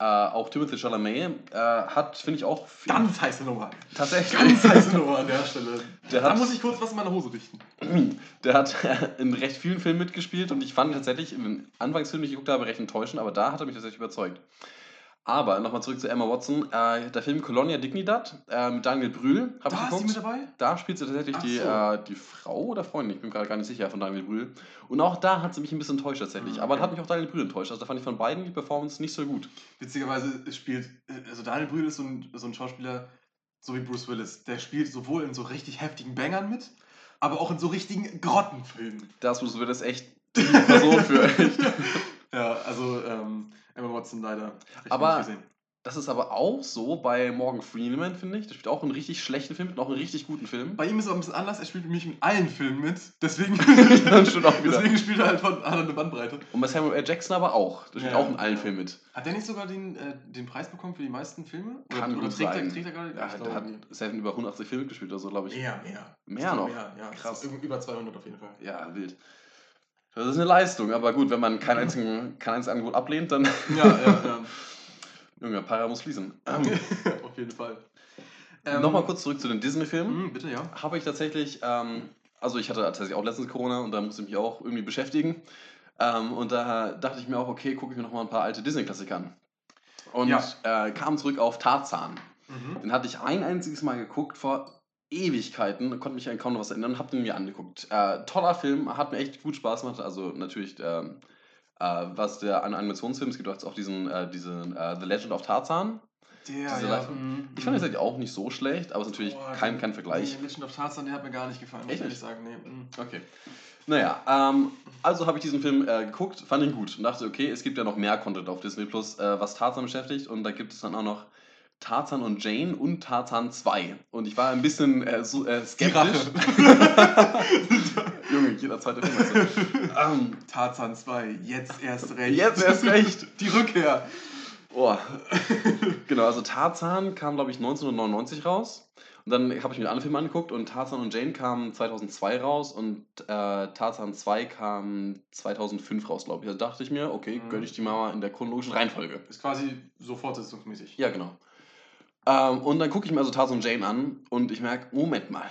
Äh, auch Timothy Chalamet äh, hat, finde ich auch... viel- Ganz heiße Nummer. Tatsächlich. Ganz heiße Nummer an der Stelle. Der da hat- muss ich kurz was in meine Hose richten. Der hat in recht vielen Filmen mitgespielt und ich fand tatsächlich in den Anfangsfilmen, die ich geguckt habe, recht enttäuschend, aber da hat er mich tatsächlich überzeugt. Aber nochmal zurück zu Emma Watson. Äh, der Film Colonia Dignidad äh, mit Daniel Brühl ich Da ist sie mit geguckt. dabei? Da spielt sie tatsächlich Ach die, so. äh, die Frau oder Freundin, ich bin gerade gar nicht sicher, von Daniel Brühl. Und auch da hat sie mich ein bisschen enttäuscht tatsächlich. Mhm. Aber hat mich auch Daniel Brühl enttäuscht. Also da fand ich von beiden die Performance nicht so gut. Witzigerweise spielt, äh, also Daniel Brühl ist so ein, so ein Schauspieler, so wie Bruce Willis. Der spielt sowohl in so richtig heftigen Bangern mit, aber auch in so richtigen Grottenfilmen. Das muss das echt die Person für. Ja, also ähm, Emma Watson leider. Aber-. Das ist aber auch so bei Morgan Freeman, finde ich. Der spielt auch einen richtig schlechten Film und auch einen richtig guten Film. Bei ihm ist es aber ein bisschen anders. Er spielt nämlich in allen Filmen mit. Deswegen, auch deswegen spielt er halt von hat er eine Bandbreite. Und bei Samuel L. Jackson aber auch. Der spielt Ja, auch in allen ja. Filmen mit. Hat der nicht sogar den, äh, den Preis bekommen für die meisten Filme? Kann gut trägt, sein. Er, trägt er gerade? Ja, der hat. Seven über 180 Filme gespielt oder so, glaube ich. Mehr, mehr. Mehr noch? Mehr, ja. Krass. Über 200 auf jeden Fall. Ja, wild. Das ist eine Leistung, aber gut, wenn man kein einzigen, kein einziges Angebot ablehnt, dann. Ja, ja, ja. Junge, Para muss fließen. Ähm, auf jeden Fall. Nochmal kurz zurück zu den Disney-Filmen. Mhm, bitte, ja. Habe ich tatsächlich, ähm, also ich hatte tatsächlich auch letztens Corona und da musste ich mich auch irgendwie beschäftigen. Ähm, und da dachte ich mir auch, okay, gucke ich mir nochmal ein paar alte Disney-Klassiker an. Und Ja. äh, kam zurück auf Tarzan. Mhm. Den hatte ich ein einziges Mal geguckt vor Ewigkeiten, konnte mich kaum noch was erinnern und habe den mir angeguckt. Äh, toller Film, hat mir echt gut Spaß gemacht. Also natürlich, ähm, äh, was der an Animationsfilm, es gibt jetzt auch diesen, äh, diesen äh, The Legend of Tarzan. Der, ja. Mhm, Ich fand mhm. das eigentlich auch nicht so schlecht, aber es ist natürlich Boah, kein, den- kein Vergleich. Nee, Legend of Tarzan, der hat mir gar nicht gefallen, muss ich ehrlich sagen. Nee. mhm. Okay. Naja, ähm, also habe ich diesen Film äh, geguckt, fand ihn gut und dachte, okay, es gibt ja noch mehr Content auf Disney Plus, äh, was Tarzan beschäftigt und da gibt es dann auch noch Tarzan und Jane und Tarzan 2. Und ich war ein bisschen äh, so, äh, skeptisch. Junge, jeder zweite Film ist so. ähm, Tarzan 2, jetzt erst recht. Jetzt erst recht. Die Rückkehr. oh. genau, also Tarzan kam, glaube ich, 1999 raus. Und dann habe ich mir einen Film angeguckt und Tarzan und Jane kamen 2002 raus und äh, Tarzan 2 kam 2005 raus, glaube ich. Da dachte ich mir, okay, Mhm. gönne ich die mal in der chronologischen Reihenfolge. Ist quasi so fortsetzungsmäßig. Ja, genau. Ähm, und dann gucke ich mir also Tarzan und Jane an und ich merke, Moment mal,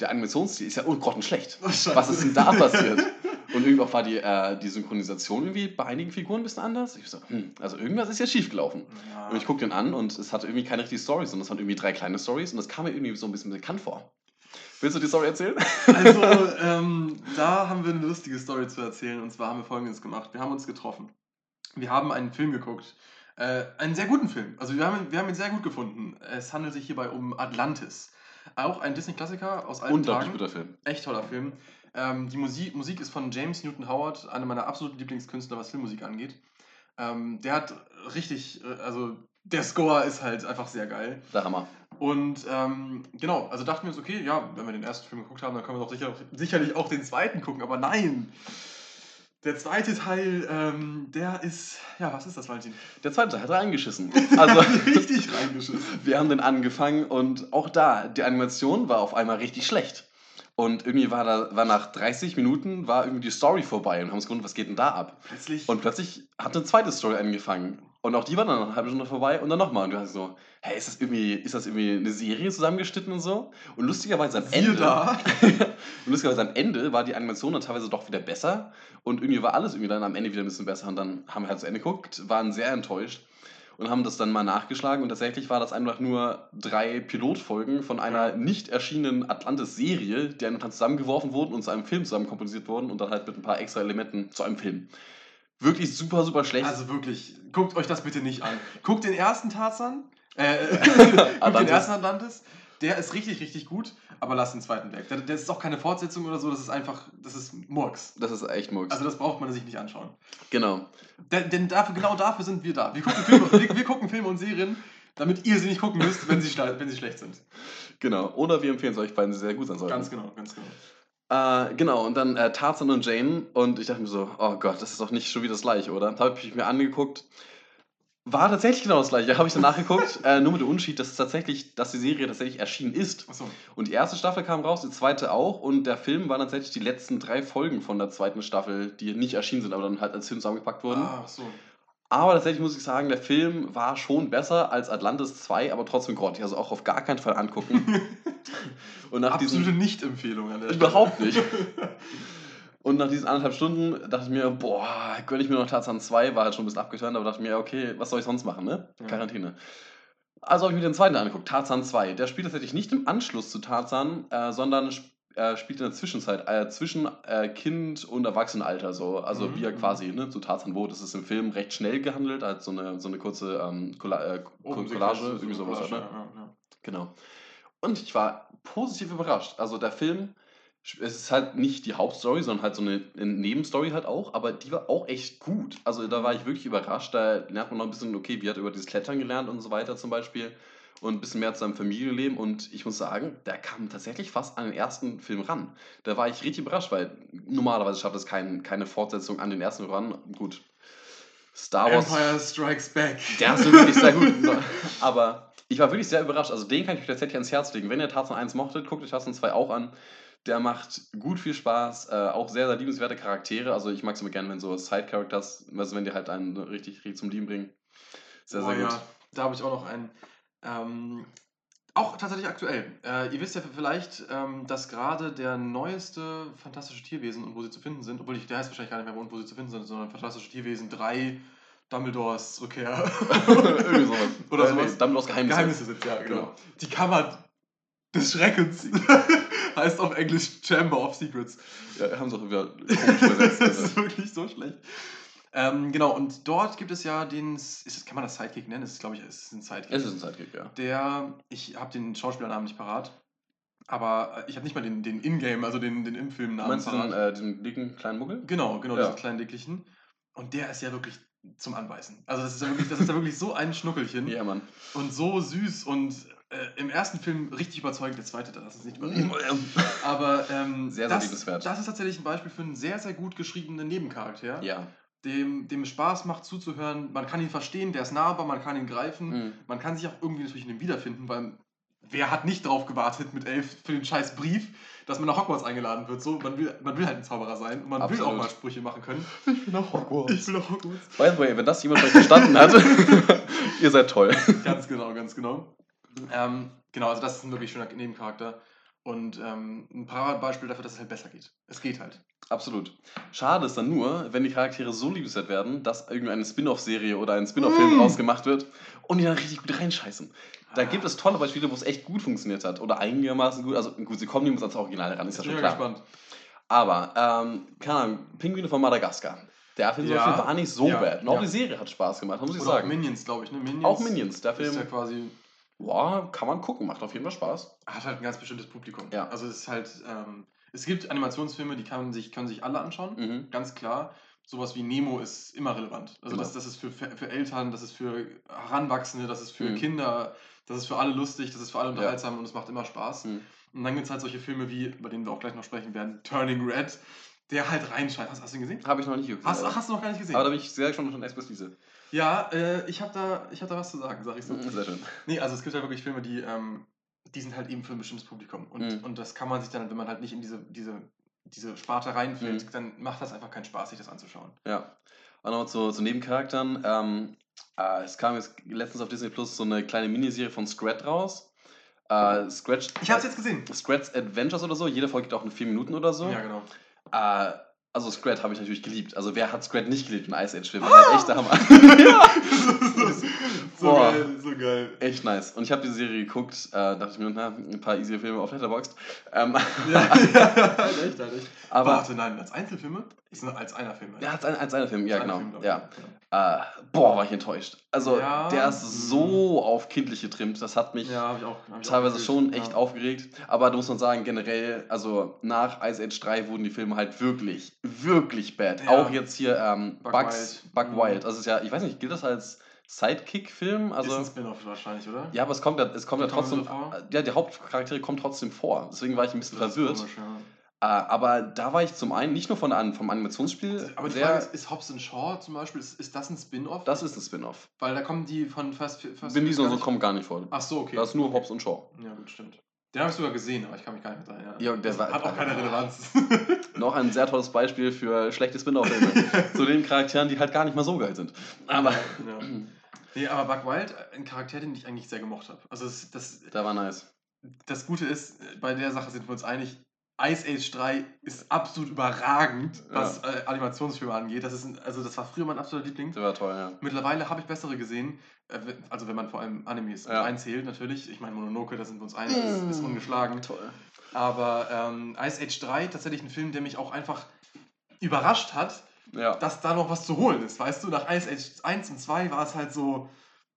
der Animationsstil ist ja grottenschlecht. Oh. Was ist denn da passiert? Und irgendwie auch war die, äh, die Synchronisation irgendwie bei einigen Figuren ein bisschen anders. Ich so, hm, also irgendwas ist ja schiefgelaufen. Ja. Und ich gucke den an und es hatte irgendwie keine richtige Story, sondern es waren irgendwie drei kleine Stories und das kam mir irgendwie so ein bisschen bekannt vor. Willst du die Story erzählen? Also, ähm, da haben wir eine lustige Story zu erzählen. Und zwar haben wir folgendes gemacht. Wir haben uns getroffen. Wir haben einen Film geguckt. Äh, einen sehr guten Film. Also, wir haben, ihn- wir haben ihn sehr gut gefunden. Es handelt sich hierbei um Atlantis. Auch ein Disney-Klassiker aus alten Unglaublich Tagen. guter Film. Echt toller Film. Ähm, die Musik, Musik ist von James Newton Howard, einer meiner absoluten Lieblingskünstler, was Filmmusik angeht. Ähm, der hat richtig, äh, also der Score ist halt einfach sehr geil. Der Hammer. Und ähm, genau, also dachten wir uns, okay, ja, wenn wir den ersten Film geguckt haben, dann können wir doch sicher, sicherlich auch den zweiten gucken, aber nein! Der zweite Teil, ähm, der ist. Ja, was ist das, Valentin? Der zweite Teil hat reingeschissen. Also, richtig reingeschissen. wir haben den angefangen und auch da, die Animation war auf einmal richtig schlecht. Und irgendwie war da, war nach 30 Minuten war irgendwie die Story vorbei und haben uns gewundert, was geht denn da ab? Plötzlich. Und plötzlich hat eine zweite Story angefangen. Und auch die war dann eine halbe Stunde vorbei und dann nochmal. Und du hast so, hey, ist das irgendwie, ist das irgendwie eine Serie zusammengeschnitten und so? Und lustigerweise am Ende. und lustigerweise am Ende war die Animation dann teilweise doch wieder besser. Und irgendwie war alles irgendwie dann am Ende wieder ein bisschen besser. Und dann haben wir halt zu Ende geguckt, waren sehr enttäuscht und haben das dann mal nachgeschlagen. Und tatsächlich war das einfach nur drei Pilotfolgen von einer nicht erschienenen Atlantis-Serie, die dann zusammengeworfen wurden und zu einem Film zusammen komposiert wurden und dann halt mit ein paar extra Elementen zu einem Film. Wirklich super, super schlecht. Also wirklich, guckt euch das bitte nicht an. Guckt den ersten Tarzan. Äh, guckt den ersten Atlantis. Der ist richtig, richtig gut, aber lasst den zweiten weg. Der, der ist auch keine Fortsetzung oder so, das ist einfach, das ist Murks. das ist echt Murks. Also das braucht man sich nicht anschauen. genau. Denn, denn dafür, genau dafür sind wir da. Wir gucken, Filme, wir, wir gucken Filme und Serien, damit ihr sie nicht gucken müsst, wenn sie, wenn sie schlecht sind. Genau. Oder wir empfehlen es euch beiden, die sehr gut sein sollten. Ganz genau, ganz genau. Äh, genau, und dann äh, Tarzan und Jane. Und ich dachte mir so, oh Gott, das ist doch nicht schon wieder das gleiche, oder? Da habe ich mir angeguckt. War tatsächlich genau das gleiche. Habe ich dann nachgeguckt. äh, nur mit dem Unterschied, dass, es tatsächlich, dass die Serie tatsächlich erschienen ist. Achso. Und die erste Staffel kam raus, die zweite auch. Und der Film waren tatsächlich die letzten drei Folgen von der zweiten Staffel, die nicht erschienen sind, aber dann halt als Film zusammengepackt wurden. Ah, so. Aber tatsächlich muss ich sagen, der Film war schon besser als Atlantis 2, aber trotzdem grottig. Also auch auf gar keinen Fall angucken. und nach Absolute Nicht-Empfehlung an der Überhaupt nicht. Und nach diesen anderthalb Stunden dachte ich mir, boah, gönne ich mir noch Tarzan 2, war halt schon ein bisschen abgeturnt, aber dachte mir, okay, was soll ich sonst machen, ne? Quarantäne. Also habe ich mir den zweiten angeguckt, Tarzan 2. Der spielt tatsächlich nicht im Anschluss zu Tarzan, äh, sondern sp äh, spielt in der Zwischenzeit, äh, zwischen äh, Kind und Erwachsenenalter so. Also Mhm, wie er mhm. quasi ne, zu Tarzan wurde. Das ist im Film recht schnell gehandelt, als so eine, so eine kurze ähm, Colla äh, Oben Collage, Sequenz, irgendwie sowas. Collage, ne? ja, ja. Genau. Und ich war positiv überrascht. Also der Film, es ist halt nicht die Hauptstory, sondern halt so eine, eine Nebenstory halt auch, aber die war auch echt gut. Also da war ich wirklich überrascht. Da lernt man noch ein bisschen, okay, wie hat er über dieses Klettern gelernt und so weiter zum Beispiel. Und ein bisschen mehr zu seinem Familienleben. Und ich muss sagen, der kam tatsächlich fast an den ersten Film ran. Da war ich richtig überrascht, weil normalerweise schafft es kein, keine Fortsetzung an den ersten ran. Gut. Star Wars. Empire Strikes Back. Der ist wirklich sehr gut. Aber ich war wirklich sehr überrascht. Also den kann ich euch tatsächlich ans Herz legen. Wenn ihr Tarzan 1 mochtet, guckt euch Tarzan 2 auch an. Der macht gut viel Spaß, äh, auch sehr, sehr liebenswerte Charaktere. Also ich mag es immer gerne, wenn so Side-Characters, also wenn die halt einen richtig, richtig zum Lieben bringen. Sehr, sehr Oh gut. ja, da habe ich auch noch einen. Ähm, auch tatsächlich aktuell. Äh, ihr wisst ja vielleicht, ähm, dass gerade der neueste Fantastische Tierwesen und wo sie zu finden sind, obwohl ich, der heißt wahrscheinlich gar nicht mehr, wo und wo sie zu finden sind, sondern Fantastische Tierwesen 3, Dumbledores Rückkehr. Irgendwie sowas. Oder Äh, sowas. Nee, Dumbledores Geheimnisse. Geheimnisse sind, ja, genau. Genau. Die Kammer des Schreckens. heißt auf Englisch Chamber of Secrets. Ja, haben sie auch wieder komisch übersetzt. das Also. ist wirklich so schlecht. Ähm, genau, und dort gibt es ja den, ist das, kann man das Sidekick nennen? Das ist, glaube ich, ist ein Sidekick. Es ist ein Sidekick, ja. Der, ich habe den Schauspielernamen nicht parat, aber äh, ich habe nicht mal den, den Ingame, also den, den im Film Du Namen meinst den, parat. äh, den dicken kleinen Muggel? Genau, genau, Ja. diesen kleinen dicklichen. Und der ist ja wirklich zum Anbeißen. Also das ist ja wirklich, das ist ja wirklich so ein Schnuckelchen Ja, Mann. und so süß und äh, im ersten Film richtig überzeugend, der zweite, da lass uns nicht überreden. Aber ähm, Sehr, sehr das, liebenswert. das ist tatsächlich ein Beispiel für einen sehr, sehr gut geschriebenen Nebencharakter, Ja. Dem, dem Spaß macht zuzuhören. Man kann ihn verstehen, der ist nahbar, man kann ihn greifen. Mhm. Man kann sich auch irgendwie natürlich in ihm wiederfinden, weil wer hat nicht drauf gewartet mit elf für den scheiß Brief, dass man nach Hogwarts eingeladen wird. So, man, will, man will halt ein Zauberer sein und man will Absolut. auch mal Sprüche machen können. Ich bin nach Hogwarts. Ich will nach Hogwarts. By the way, wenn das jemand euch verstanden hat, ihr seid toll. ganz genau, ganz genau. Ähm, genau, also das ist ein wirklich schöner Nebencharakter. Und ähm, ein Paradebeispiel dafür, dass es halt besser geht. Es geht halt. Absolut. Schade ist dann nur, wenn die Charaktere so liebenswert werden, dass irgendeine Spin-off-Serie oder ein Spin-off-Film Mm. rausgemacht wird und die dann richtig gut reinscheißen. Da Ah. gibt es tolle Beispiele, wo es echt gut funktioniert hat oder einigermaßen gut. Also gut, sie kommen niemals ans Original ran, ist ja Ich bin schon klar. gespannt. Aber, ähm, keine Ahnung, Pinguine von Madagaskar. Der Film Ja. War nicht so Ja. bad. Und auch Ja. die Serie hat Spaß gemacht, muss ich Oder auch sagen. Minions, glaube ich. Ne? Minions Auch Minions, der Ist Film, ja quasi boah, kann man gucken, macht auf jeden Fall Spaß. hat halt ein ganz bestimmtes Publikum. Ja. Also es ist halt, ähm, es gibt Animationsfilme, die kann sich, können sich alle anschauen, Mhm. ganz klar. Sowas wie Nemo ist immer relevant. Also Genau. das, das ist für, für Eltern, das ist für Heranwachsende, das ist für Mhm. Kinder, das ist für alle lustig, das ist für alle unterhaltsam und es macht immer Spaß. Mhm. Und dann gibt es halt solche Filme wie, über den wir auch gleich noch sprechen werden, Turning Red, der halt reinschreit. Hast, hast du ihn gesehen? Habe ich noch nicht geguckt. Hast, hast du noch gar nicht gesehen? Aber da bin ich sehr gespannt von Expertise. ja, äh, ich habe da, ich hab da was zu sagen, sag ich so. Sehr schön. Nee, also es gibt ja wirklich Filme, die, ähm, die sind halt eben für ein bestimmtes Publikum. Und, Mhm. und das kann man sich dann, wenn man halt nicht in diese, diese, diese Sparte reinfällt, Mhm. dann macht das einfach keinen Spaß, sich das anzuschauen. Ja. Und nochmal zu, zu Nebencharakteren. Ähm, äh, es kam jetzt letztens auf Disney Plus so eine kleine Miniserie von Scrat raus. Äh, Scratch, Ich habe es jetzt gesehen. Scrat's Adventures oder so. Jede Folge geht auch eine 4 Minuten oder so. Ja, genau. Äh, also Scrat habe ich natürlich geliebt. Also wer hat Scrat nicht geliebt in Ice Age Film? Ah! Echt der Hammer. so Boah. geil, so geil. echt nice. Und ich habe diese Serie geguckt, äh, dachte ich mir, na, ein paar easy Filme auf Letterboxd. Ähm, Ja, ja, echt, echt. aber Warte, nein, als Einzelfilme? Ist nur als einer Film. ja, als, ein, als einer Film, ja Als genau. Film, ich. ja. Äh, boah, war ich enttäuscht. Also Ja. der ist so auf kindlich getrimmt, das hat mich Ja, ich auch. Ich teilweise auch schon echt ja. aufgeregt. Aber da muss man sagen, generell, also nach Ice Age 3 wurden die Filme halt wirklich, wirklich bad. Ja. Auch jetzt hier ähm, Buck Bugs, Wild. Buck Mhm. Wild. Also ist ja, ich weiß nicht, gilt das als Sidekick-Film? ist Also ein Spin-off wahrscheinlich, oder? ja, aber es kommt ja, es kommt ja trotzdem, vor? ja, die Hauptcharaktere kommen trotzdem vor. Deswegen war ich ein bisschen Das ist verwirrt. komisch, ja. Äh, aber da war ich zum einen nicht nur von an, vom Animationsspiel Aber die Frage ist, ist Hobbs Shaw zum Beispiel, ist, ist das ein Spin-off? das ist ein Spin-off. Weil da kommen die von Fast Fast Vin Diesel und so kommen gar nicht vor. Ach so, okay. Da ist nur Hobbs und Shaw. Ja, gut, stimmt. Den habe ich sogar gesehen, aber ich kann mich gar nicht mehr erinnern. Ja, der Das war- hat auch keine Relevanz. Noch ein sehr tolles Beispiel für schlechte Spin-off-Filme. Zu den Charakteren, die halt gar nicht mal so geil sind. Aber ja. Nee, aber Buck Wild, ein Charakter, den ich eigentlich sehr gemocht habe. Also das, das, der war nice. das Gute ist, bei der Sache sind wir uns einig, Ice Age 3 ist absolut überragend, was äh, Animationsfilme angeht. Das ist ein, also das war früher mein absoluter Liebling. Der war toll, ja. Mittlerweile habe ich bessere gesehen, äh, also wenn man vor allem Animes Ja. einzählt natürlich. Ich meine, Mononoke, da sind wir uns einig, ist, ist Mm. ungeschlagen. Toll. Aber ähm, Ice Age 3 tatsächlich ein Film, der mich auch einfach überrascht hat, Ja. dass da noch was zu holen ist. Weißt du, nach Ice Age 1 und 2 war es halt so,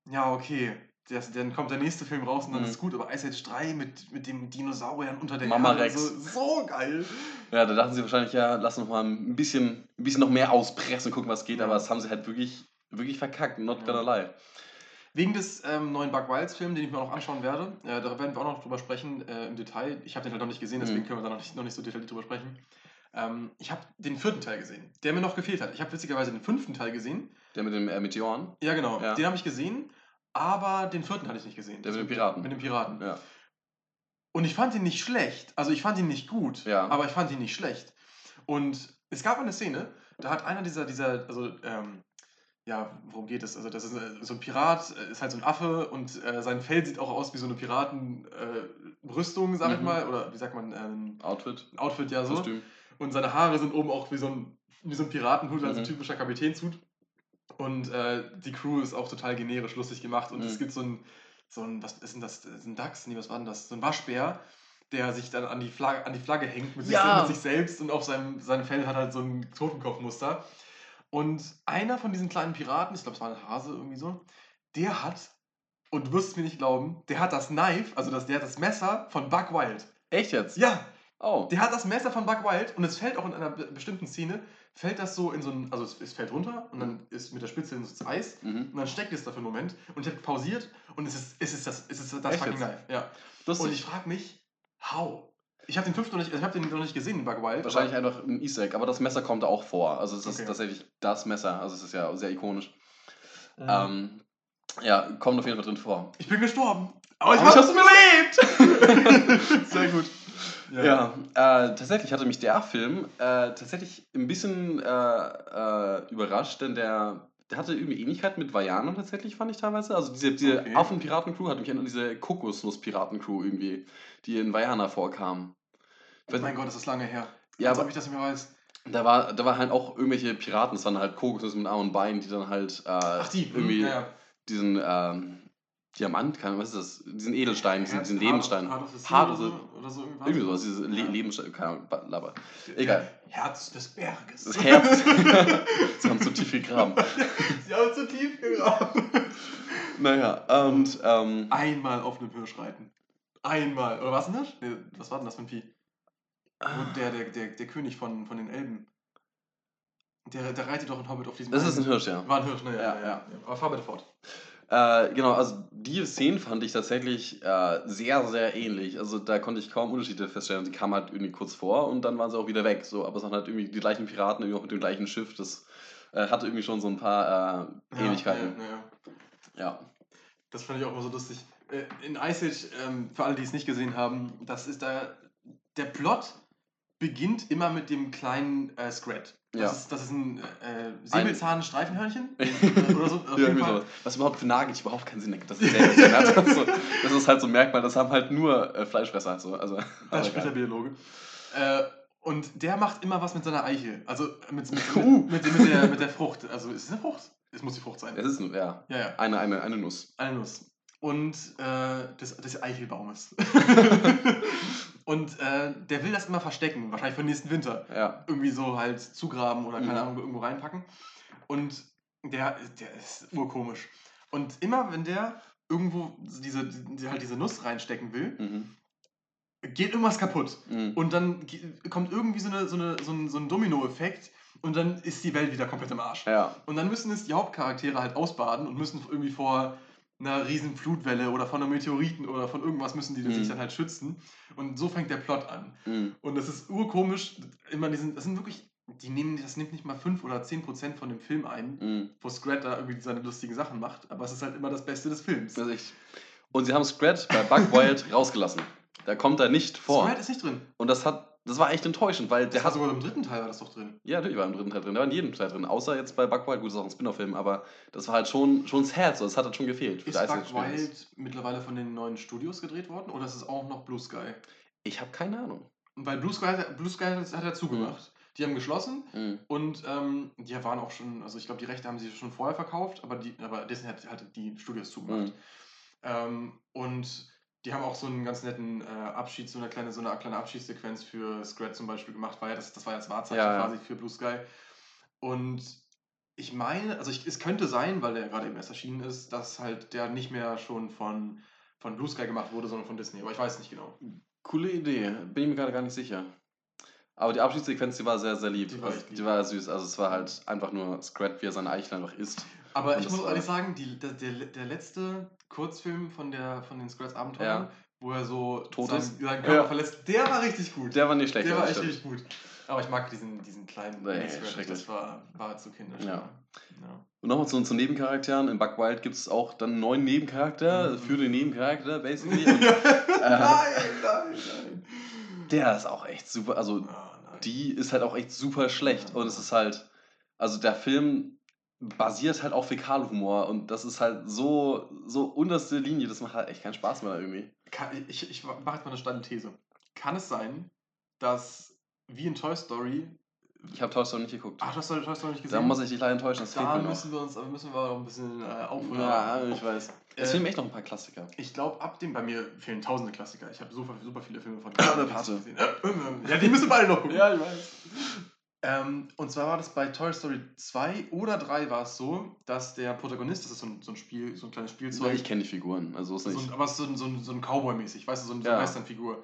ja, okay, das, dann kommt der nächste Film raus und dann Mhm. ist gut, aber Ice Age 3 mit, mit den Dinosauriern unter der Mama Erde, Rex. So, so geil. ja, da dachten sie wahrscheinlich, ja, lass noch mal ein bisschen, ein bisschen noch mehr auspressen, gucken, was geht. Ja. Aber das haben sie halt wirklich, wirklich verkackt. Not Ja. gonna lie. Wegen des ähm, neuen Buck Wilds Film, den ich mir noch anschauen werde, äh, da werden wir auch noch drüber sprechen äh, im Detail. Ich habe den halt noch nicht gesehen, deswegen Mhm. können wir da noch nicht, noch nicht so detailliert drüber sprechen. Ähm, ich habe den vierten Teil gesehen, der mir noch gefehlt hat. Ich habe witzigerweise den fünften Teil gesehen. Der mit dem äh, Meteoren. Ja, genau. Ja. Den habe ich gesehen, aber den vierten hatte ich nicht gesehen. Der mit den Piraten. Mit den Piraten. Ja. Und ich fand ihn nicht schlecht. Also ich fand ihn nicht gut, Ja. aber ich fand ihn nicht schlecht. Und es gab eine Szene, da hat einer dieser, dieser, also, ähm, ja, worum geht es? Also das ist äh, so ein Pirat, äh, ist halt so ein Affe und äh, sein Fell sieht auch aus wie so eine Piratenrüstung, sag ich Mhm. mal. Oder wie sagt man, ähm, Outfit. Outfit ja so. Kostüm. Und seine Haare sind oben auch wie so ein, wie so ein Piratenhut, also Mhm. typischer Kapitänshut. Und äh, die Crew ist auch total generisch lustig gemacht. Und Mhm. es gibt so ein, so ein, was ist denn das? Ist ein Dachs? Nee, was war denn das? So ein Waschbär, der sich dann an die Flagge, an die Flagge hängt mit, Ja. sich, mit sich selbst und auf seinem, seinem Fell hat halt so ein Totenkopfmuster. Und einer von diesen kleinen Piraten, ich glaube, es war ein Hase irgendwie so, der hat, und du wirst es mir nicht glauben, der hat das Knife, also das, der hat das Messer von Buck Wild. Echt jetzt? Ja, Oh. der hat das Messer von Buck Wild und es fällt auch in einer be- bestimmten Szene, fällt das so in so ein, also es, es fällt runter und dann ist mit der Spitze ins Eis Mhm. und dann steckt es da für einen Moment und ich habe pausiert und es ist, es ist das, es ist das Echt fucking? Knife. Ja. Lustig. Und ich frage mich, how? Ich habe den fünften noch nicht, also ich habe den noch nicht gesehen, Buck Wild. Wahrscheinlich einfach ein Easter Egg, aber das Messer kommt da auch vor. Also es ist Okay. tatsächlich das Messer. Also es ist ja sehr ikonisch. aber, Ähm, ja, kommt auf jeden Fall drin vor. ich bin gestorben. Aber ich Aber ich hab's hab's überlebt! Sehr gut. Ja, äh, tatsächlich hatte mich der Film äh, tatsächlich ein bisschen äh, äh, überrascht, denn der, der hatte irgendwie Ähnlichkeit mit Vajana tatsächlich, fand ich teilweise. Also diese, diese Okay. Affen-Piraten-Crew hat mich an diese Kokosnuss-Piraten-Crew irgendwie, die in Vajana vorkam. Oh mein Gott, das ist lange her. Ja, Als ob ich das nicht mehr weiß. da war, da waren halt auch irgendwelche Piraten, das waren halt Kokosnüsse mit Armen und Beinen, die dann halt äh, Ach, die. hm, irgendwie ja, ja. diesen ähm, Diamant, kann, was ist das? Diesen Edelstein, diesen, diesen Sea Hard oder so, oder so irgendwas. Irgendwie sowas, diese Le Ja. Lebensstein, keine Ahnung, Laber. Egal. Herz des Berges. Das Herz. Sie haben zu tief gegraben. Sie haben zu tief gegraben. Naja, und ähm, Einmal auf einem Hirsch reiten. Einmal. Oder was ein Hirsch? Nee, was war denn das für ein Vieh? Und der, der, der, der König von, von den Elben. Der, der reitet doch in Hobbit auf diesem das ist ein Hirsch, ja. War ein Hirsch, ne? Ja, ja. ja. Aber fahr bitte fort. Äh, genau, also die Szenen fand ich tatsächlich äh, sehr, sehr ähnlich. Also da konnte ich kaum Unterschiede feststellen. Die kamen halt irgendwie kurz vor und dann waren sie auch wieder weg. So, aber es waren halt irgendwie die gleichen Piraten, irgendwie auch mit dem gleichen Schiff. Das äh, hatte irgendwie schon so ein paar äh, Ähnlichkeiten. Ja, ja, ja. Ja. Das fand ich auch immer so lustig. Äh, In Ice Age, ähm, für alle, die es nicht gesehen haben, das ist da. Der Plot beginnt immer mit dem kleinen äh, Scrat. Das, Ja. ist, das ist ein äh, Säbelzahn-Streifenhörnchen. Ja, Oder so. Jeden irgendwie sowas. Was überhaupt für Nagel überhaupt keinen Sinn ergibt. Das ist, also, das ist halt so ein Merkmal, das haben halt nur äh, Fleischfresser. So. Also, Das spricht der. Biologe. Äh, und der macht immer was mit seiner Eichel. Also mit, mit, Uh. mit, mit, mit, der, mit der Frucht. Also ist es eine Frucht? Es muss die Frucht sein. es ist nur, ja, Ja, ja. eine, eine, eine Nuss. Eine Nuss. Und äh, des, des Eichelbaumes. Und äh, der will das immer verstecken, wahrscheinlich für den nächsten Winter. Ja. Irgendwie so halt zugraben oder keine Mhm. Ahnung, irgendwo reinpacken. Und der, der ist urkomisch. Und immer wenn der irgendwo diese, die, halt diese Nuss reinstecken will, Mhm. geht irgendwas kaputt. Mhm. Und dann kommt irgendwie so, eine, so, eine, so ein, so ein Domino-Effekt und dann ist die Welt wieder komplett im Arsch. Ja. Und dann müssen es die Hauptcharaktere halt ausbaden und müssen irgendwie vor einer riesen Flutwelle oder von einem Meteoriten oder von irgendwas müssen die Mhm. sich dann halt schützen. Und so fängt der Plot an. Mhm. Und das ist urkomisch. Immer diesen, das sind wirklich, die nehmen, das nimmt nicht mal 5 oder 10 Prozent von dem Film ein, Mhm. wo Scrat da irgendwie seine lustigen Sachen macht. Aber es ist halt immer das Beste des Films. Das ist. Und sie haben Scrat bei Buck Wild rausgelassen. Da kommt er nicht vor. Scrat ist nicht drin. Und das hat, das war echt enttäuschend, weil der Der hat sogar im dritten Teil war das doch drin. Ja, natürlich war im dritten Teil drin. Der war in jedem Teil drin. Außer jetzt bei Buck Wild. Gut, das ist auch ein Spin-off-Film, aber das war halt schon, schon sad. So. Das hat halt schon gefehlt. Ist Buck. Wild mittlerweile von den neuen Studios gedreht worden oder ist es auch noch Blue Sky? Ich habe keine Ahnung. Weil Blue Sky, Blue Sky hat hat er zugemacht. Die haben geschlossen Mhm. und ähm, die waren auch schon, also ich glaube, die Rechte haben sie schon vorher verkauft, aber, die, aber Disney hat, hat die Studios zugemacht. Mhm. Ähm, und die haben auch so einen ganz netten äh, Abschied, so eine kleine, so eine kleine Abschiedssequenz für Scrat zum Beispiel gemacht, weil ja das, das war ja das Wahrzeichen Ja, ja. quasi für Blue Sky. Und ich meine, also ich, es könnte sein, weil der gerade eben erst erschienen ist, dass halt der nicht mehr schon von, von Blue Sky gemacht wurde, sondern von Disney. Aber ich weiß nicht genau. Coole Idee. Bin ich mir gerade gar nicht sicher. Aber die Abschiedssequenz, die war sehr, sehr lieb. Die war also, lieb. die war süß. Also es war halt einfach nur Scrat, wie er seine Eichel einfach isst. Aber ich muss ehrlich sagen, die, der, der, der letzte Kurzfilm von, der, von den Scrats Abenteuern, Ja. wo er so Tot seinen, ist? seinen Körper Ja. verlässt, der war richtig gut. Der war nicht schlecht. Der ja, war echt richtig gut. Aber ich mag diesen, diesen kleinen Nee, Mini Scrat, schrecklich. Das war, war zu kindisch. Ja. ja. Und nochmal zu, zu Nebencharakteren. In Buck Wild gibt es auch dann einen neuen Nebencharakter Mhm. für den Nebencharakter, basically. Und nein, nein, nein. der ist auch echt super. Also nein. die ist halt auch echt super schlecht. Und es ist halt, also der Film basiert halt auf Fäkalhumor und das ist halt so, so unterste Linie, das macht halt echt keinen Spaß mehr irgendwie. Kann, ich ich mache jetzt mal eine steile These. Kann es sein, dass wie in Toy Story. Ich habe Toy Story nicht geguckt. Ach, du hast Toy Toy Story nicht da gesehen? muss ich dich leider enttäuschen, das fehlt da mir noch. müssen wir uns, aber müssen wir noch ein bisschen äh, aufholen. Ja, ich weiß. Es Äh, fehlen mir echt noch ein paar Klassiker. Ich glaube, ab dem, bei mir fehlen tausende Klassiker. Ich habe super, super viele Filme von Ja, der Pate. gesehen. Äh, Ja, die müssen beide noch gucken. ich weiß. Ähm, und zwar war das bei Toy Story 2 oder 3 war es so, dass der Protagonist, das ist so ein, so ein Spiel, so ein kleines Spielzeug, Ich kenne die Figuren, also ist so nicht. ein, aber es ist so ein, so ein, so ein Cowboy-mäßig, weißt du, so, ein, so Ja. eine Western-Figur.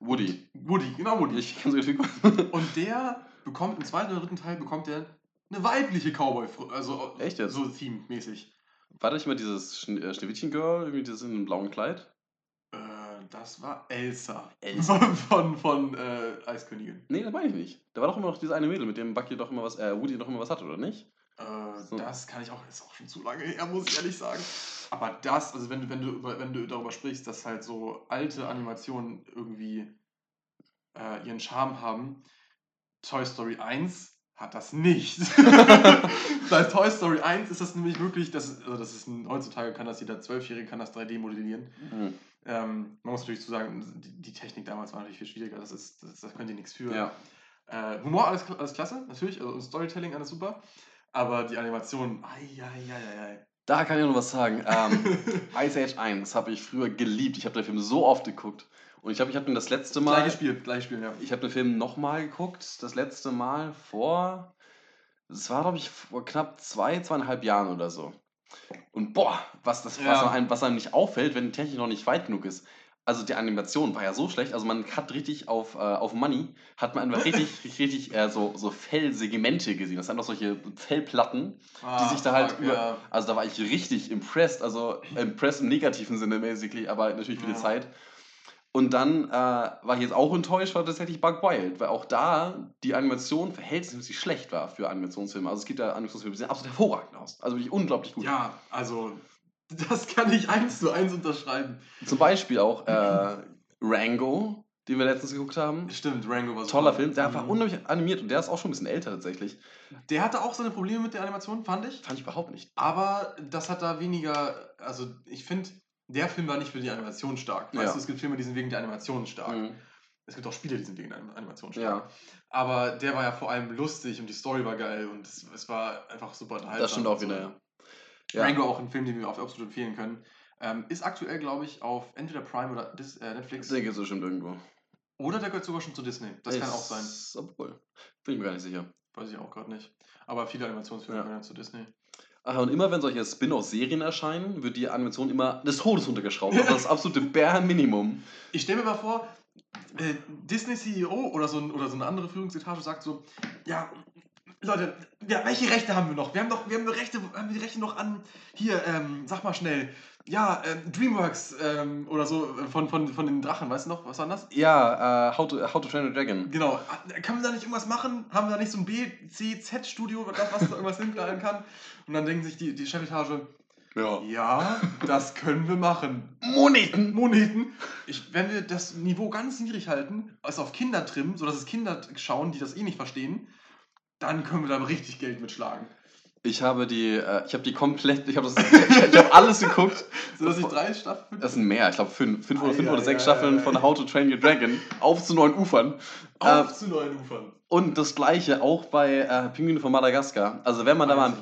Woody. Woody, genau Woody. Ich kenne so die Figuren. Und der bekommt im zweiten oder dritten Teil bekommt der eine weibliche Cowboy, also Echt jetzt? so themed-mäßig. War da nicht mal dieses Schne äh, Schneewittchen-Girl, irgendwie dieses in einem blauen Kleid? Das war Elsa. Elsa. Von, von, äh, Eiskönigin. Nee, das meine ich nicht. Da war doch immer noch dieses eine Mädel, mit dem Bucky doch immer was, äh, Woody doch immer was hat, oder nicht? Äh, So. Das kann ich auch, ist auch schon zu lange her, muss ich ehrlich sagen. Aber das, also wenn, du- wenn, du, wenn du darüber sprichst, dass halt so alte Animationen irgendwie äh, ihren Charme haben, Toy Story 1 hat das nicht. Bei Toy Story 1 ist das nämlich wirklich, das also das ist ein, heutzutage kann das jeder Zwölfjährige kann das 3D modellieren. Mhm. Ähm, man muss natürlich zu sagen, die, die Technik damals war natürlich viel schwieriger, das ist, das, das können die nichts für. Ja. Äh, Humor, alles, alles klasse, natürlich. Also Storytelling, alles super. Aber die Animation, ai, ai, ai, ai, Da kann ich noch was sagen. Ähm. Ice Age 1 habe ich früher geliebt. Ich habe den Film so oft geguckt. Und ich glaube, ich habe ihn das letzte Mal. Gleiches Spiel, gleiches Spiel, ja. Ich habe den Film nochmal geguckt. Das letzte Mal vor. Das war, glaube ich, vor knapp zwei, zweieinhalb Jahren oder so. Und boah, was, das, was, Ja. einem, was einem nicht auffällt, wenn die Technik noch nicht weit genug ist. also die Animation war ja so schlecht, also man hat richtig auf, äh, auf Money, hat man einfach richtig, richtig äh, so, so Fellsegmente gesehen. Das sind einfach solche Fellplatten, die sich da halt fuck, über, ja. also da war ich richtig impressed, also impressed im negativen Sinne basically, aber natürlich für die Ja. Zeit. Und dann äh, war ich jetzt auch enttäuscht, war tatsächlich Bug Wild, weil auch da die Animation verhältnismäßig schlecht war für Animationsfilme. Also es gibt da Animationsfilme, die sehen absolut hervorragend aus. Also wirklich unglaublich gut. Ja, also, das kann ich eins zu eins unterschreiben. Zum Beispiel auch äh, Rango, den wir letztens geguckt haben. Stimmt, Rango war super. Toller Film, der war Mhm. unglaublich animiert und der ist auch schon ein bisschen älter tatsächlich. Der hatte auch seine Probleme mit der Animation, fand ich. Fand ich überhaupt nicht. Aber das hat da weniger, also ich finde, der Film war nicht für die Animation stark. Weißt Ja. du, es gibt Filme, die sind wegen der Animation stark. Mhm. Es gibt auch Spiele, die sind wegen der Anim- Animation stark. Ja, Aber der war ja vor allem lustig und die Story war geil und es, es war einfach super unterhaltsam. das stimmt auch so. wieder, ja. ja. Rango auch ein Film, den wir auf absolut empfehlen können. Ähm, ist aktuell, glaube ich, auf entweder Prime oder Dis äh, Netflix. Der gibt es bestimmt irgendwo. Oder der gehört sogar schon zu Disney. Das kann Ist- auch sein. Obwohl, bin ich mir gar nicht sicher. Weiß ich auch gerade nicht. Aber viele Animationsfilme Ja. gehören ja zu Disney. Ach, und immer wenn solche Spin-off-Serien erscheinen, wird die Animation immer des Todes runtergeschraubt. Also das absolute Bare Minimum. Ich stelle mir mal vor, äh, Disney CEO oder so, oder so eine andere Führungsetage sagt so, ja, Leute, ja, welche Rechte haben wir noch? Wir haben doch, wir haben die Rechte, haben wir die Rechte noch an, hier, ähm, sag mal schnell, ja, ähm, Dreamworks ähm, oder so äh, von, von, von den Drachen, weißt du noch, was war das? Ja, äh, How, to, How to Train a Dragon. Genau, kann man da nicht irgendwas machen? Haben wir da nicht so ein B, C, Z-Studio, was was da irgendwas hinplanen kann? Und dann denken sich die, die Chefetage, Ja. ja, das können wir machen. Moneten! Moneten. Ich, wenn wir das Niveau ganz niedrig halten, also auf Kinder trimmen, sodass es Kinder schauen, die das eh nicht verstehen, dann können wir da richtig Geld mitschlagen. Ich habe die, äh, ich habe die komplett, ich habe das, ich habe alles geguckt. So dass ich drei Staffeln. Das sind mehr, ich glaube fünf, fünf oder fünf ei, oder sechs ei, Staffeln ei. von How to Train Your Dragon auf zu neuen Ufern. auf Äh, zu neuen Ufern. und das gleiche auch bei äh, Pinguine von Madagaskar. Also wenn man da mal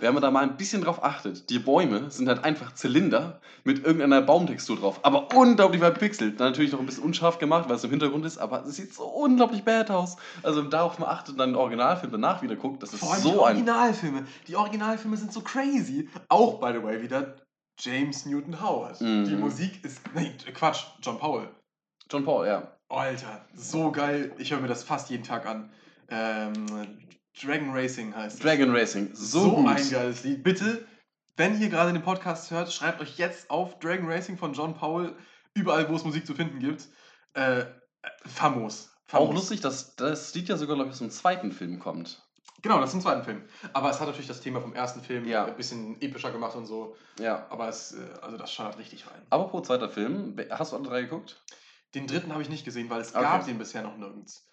Wenn man da mal ein bisschen drauf achtet, die Bäume sind halt einfach Zylinder mit irgendeiner Baumtextur drauf, aber unglaublich verpixelt. Dann natürlich noch ein bisschen unscharf gemacht, weil es im Hintergrund ist, aber es sieht so unglaublich bad aus. Also wenn man darauf mal achtet und dann den Originalfilm danach wieder guckt, das ist Vor allem die so ein... Originalfilme. Die Originalfilme sind so crazy. Auch, by the way, wieder James Newton Howard. Mhm. Die Musik ist. Nee, Quatsch, John Powell. John Paul, ja. Alter, so geil. Ich höre mir das fast jeden Tag an. Ähm, Dragon Racing heißt es. Dragon Racing, so, so ein geiles Lied. Bitte, wenn ihr gerade den Podcast hört, schreibt euch jetzt auf Dragon Racing von John Powell, überall, wo es Musik zu finden gibt. Äh, äh, famos. Auch famos. lustig, dass das Lied ja sogar, glaube ich, aus dem zweiten Film kommt. Genau, das ist im zweiten Film. Aber es hat natürlich das Thema vom ersten Film Ja. ein bisschen epischer gemacht und so. Ja. Aber es, äh, also das schallert richtig rein. Apropos zweiter Film, hast du alle drei geguckt? Den dritten habe ich nicht gesehen, weil es Okay. gab den bisher noch nirgends.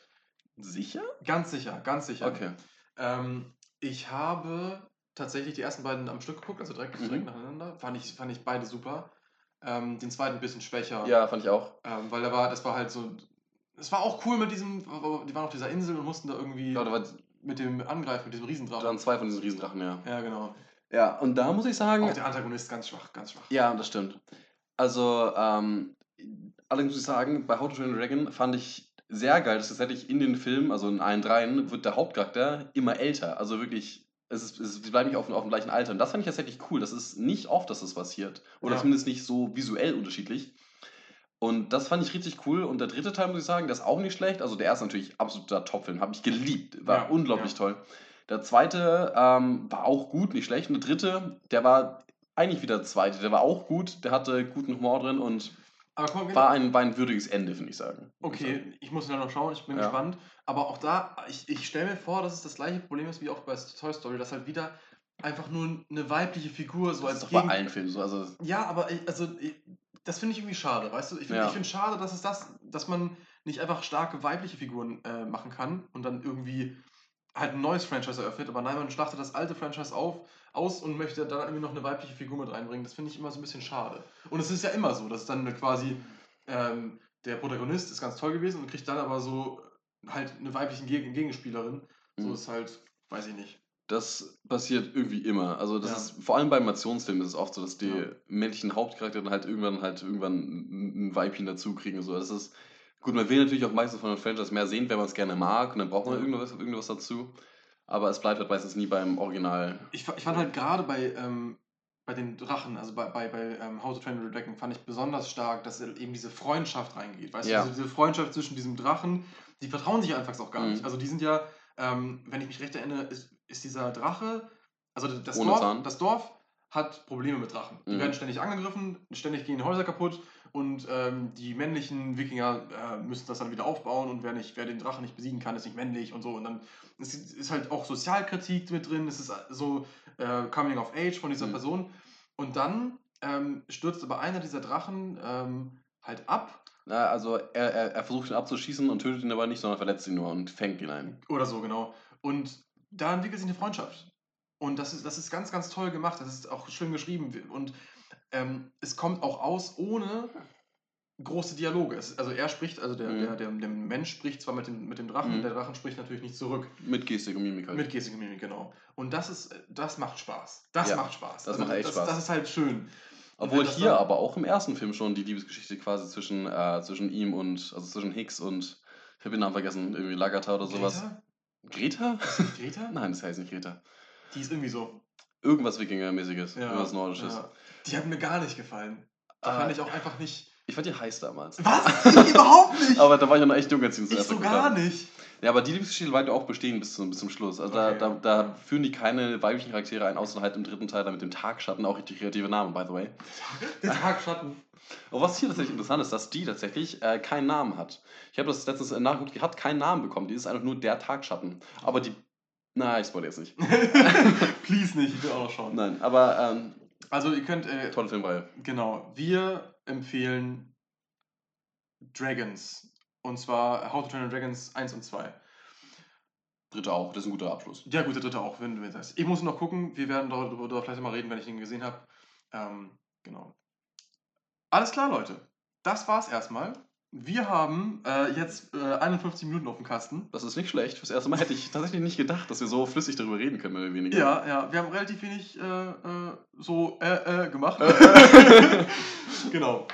Sicher? Ganz sicher, ganz sicher. Okay. Ähm, ich habe tatsächlich die ersten beiden am Stück geguckt, also direkt, Mhm. direkt nacheinander. Fand ich, fand ich beide super. Ähm, den zweiten ein bisschen schwächer. Ja, fand ich auch. Ähm, weil da war, das war halt so. Es war auch cool mit diesem. Die waren auf dieser Insel und mussten da irgendwie Ja, da war- mit dem Angreifen, mit diesem da Riesendrachen. waren zwei von diesen Riesendrachen, ja. Ja, genau. Ja, und da muss ich sagen, Auch der Antagonist ganz schwach, ganz schwach. Ja, das stimmt. Also, ähm, allerdings muss ich sagen, bei How to Train Dragon fand ich sehr geil, dass tatsächlich in den Filmen, also in allen dreien, wird der Hauptcharakter immer älter. Also wirklich, es ist, es, sie bleiben nicht auf, auf dem gleichen Alter. Und das fand ich tatsächlich cool. Das ist nicht oft, dass das passiert. Oder Ja. zumindest nicht so visuell unterschiedlich. Und das fand ich richtig cool. Und der dritte Teil, muss ich sagen, der ist auch nicht schlecht. Also der erste natürlich absoluter Top-Film. Habe ich geliebt. War Ja, unglaublich ja. toll. Der zweite ähm, war auch gut, nicht schlecht. Und der dritte, der war eigentlich wieder der zweite. Der war auch gut. Der hatte guten Humor drin und mal, war ein, war ein würdiges Ende, finde ich sagen. Okay, ich muss ihn noch schauen, ich bin Ja. gespannt. Aber auch da, ich, ich stelle mir vor, dass es das gleiche Problem ist wie auch bei Toy Story, dass halt wieder einfach nur eine weibliche Figur so Das als ist doch bei Gegen- allen Filmen so. Also, Ja, aber ich, also ich, das finde ich irgendwie schade, weißt du? Ich finde Ja. find schade, dass es das, dass man nicht einfach starke weibliche Figuren äh, machen kann und dann irgendwie halt ein neues Franchise eröffnet, aber nein, man schlachtet das alte Franchise auf, aus und möchte dann irgendwie noch eine weibliche Figur mit reinbringen. Das finde ich immer so ein bisschen schade. Und es ist ja immer so, dass dann quasi ähm, der Protagonist ist ganz toll gewesen und kriegt dann aber so halt eine weibliche Geg Gegenspielerin. So Mhm. ist halt, weiß ich nicht. Das passiert irgendwie immer. Also das Ja. ist vor allem bei Animationsfilmen ist es oft so, dass die Ja. männlichen Hauptcharaktere dann halt irgendwann halt irgendwann ein ein Weibchen dazu kriegen. und So. Das ist gut. Man will natürlich auch meistens von den Franchise mehr sehen, wenn man es gerne mag und dann braucht man Ja. irgendwas, irgendwas dazu. Aber es bleibt halt meistens nie beim Original. Ich, ich fand halt gerade bei, ähm, bei den Drachen, also bei, bei, bei ähm, House of Train and Dragon, fand ich besonders stark, dass eben diese Freundschaft reingeht. Weißt Ja. du, diese, diese Freundschaft zwischen diesem Drachen, die vertrauen sich anfangs auch gar Mhm. nicht. Also die sind ja, ähm, wenn ich mich recht erinnere, ist, ist dieser Drache, also das Ohne Dorf, Zahn. das Dorf hat Probleme mit Drachen. Die Mhm. werden ständig angegriffen, ständig gehen die Häuser kaputt und ähm, die männlichen Wikinger äh, müssen das dann wieder aufbauen und wer, nicht, wer den Drachen nicht besiegen kann, ist nicht männlich und so. Und dann es ist halt auch Sozialkritik mit drin, es ist so äh, Coming of Age von dieser Mhm. Person. Und dann ähm, stürzt aber einer dieser Drachen ähm, halt ab Na, also er, er, er versucht ihn abzuschießen und tötet ihn aber nicht, sondern verletzt ihn nur und fängt ihn ein. Oder so, genau. Und da entwickelt sich eine Freundschaft. Und das ist, das ist ganz, ganz toll gemacht. Das ist auch schön geschrieben. Und ähm, es kommt auch aus ohne große Dialoge. Es, also er spricht, also der, Mhm. der, der, der Mensch spricht zwar mit dem, mit dem Drachen, Mhm. der Drachen spricht natürlich nicht zurück. Mit Gestik und Mimik halt. Mit Gestik und Mimik, genau. Und das ist, das macht Spaß. Das Ja, macht Spaß. das macht echt das, Spaß. Das ist halt schön. Obwohl hier dann- aber auch im ersten Film schon die Liebesgeschichte quasi zwischen, äh, zwischen ihm und, also zwischen Hicks und, ich habe den Namen vergessen, irgendwie Lagertha oder sowas. Greta? Greta? Greta? Nein, das heißt nicht Greta. Die ist irgendwie so. Irgendwas Wikingermäßiges, Ja, irgendwas Nordisches. ja. Die hat mir gar nicht gefallen. Die Ah, fand ich auch einfach nicht. Ich fand die heiß damals. Was? Ich überhaupt nicht! Aber da war ich noch echt jung, als ich ich zuerst so gar nicht. Ja, aber die Liebesgeschichte bleibt ja auch bestehen bis zum, bis zum Schluss. Also Okay. da, da, da führen die keine weiblichen Charaktere ein, außer halt im dritten Teil da mit dem Tagschatten, auch richtig kreative Namen, by the way. Der Tagschatten. Aber was hier tatsächlich interessant ist, dass die tatsächlich äh, keinen Namen hat. Ich habe das letztens äh, nachgeguckt, die hat keinen Namen bekommen. Die ist einfach nur der Tagschatten. Aber die. Na, ich spoil jetzt nicht. Please nicht, ich will auch noch schauen. Nein, aber ähm, Also ihr könnt, äh, tolle Filmreihe. genau, wir empfehlen Dragons. Und zwar How to Train Your Dragons 1 und 2. Dritte auch, das ist ein guter Abschluss. Ja gut, der dritte auch, wenn du mir sagst. Ich muss noch gucken, wir werden darüber, darüber vielleicht mal reden, wenn ich ihn gesehen habe. Ähm, genau. Alles klar, Leute. Das war's erstmal. Wir haben äh, jetzt äh, 51 Minuten auf dem Kasten. Das ist nicht schlecht. Fürs erste Mal hätte ich tatsächlich nicht gedacht, dass wir so flüssig darüber reden können, mehr oder weniger. Ja, ja, wir haben relativ wenig äh, äh, so äh, äh, gemacht. genau.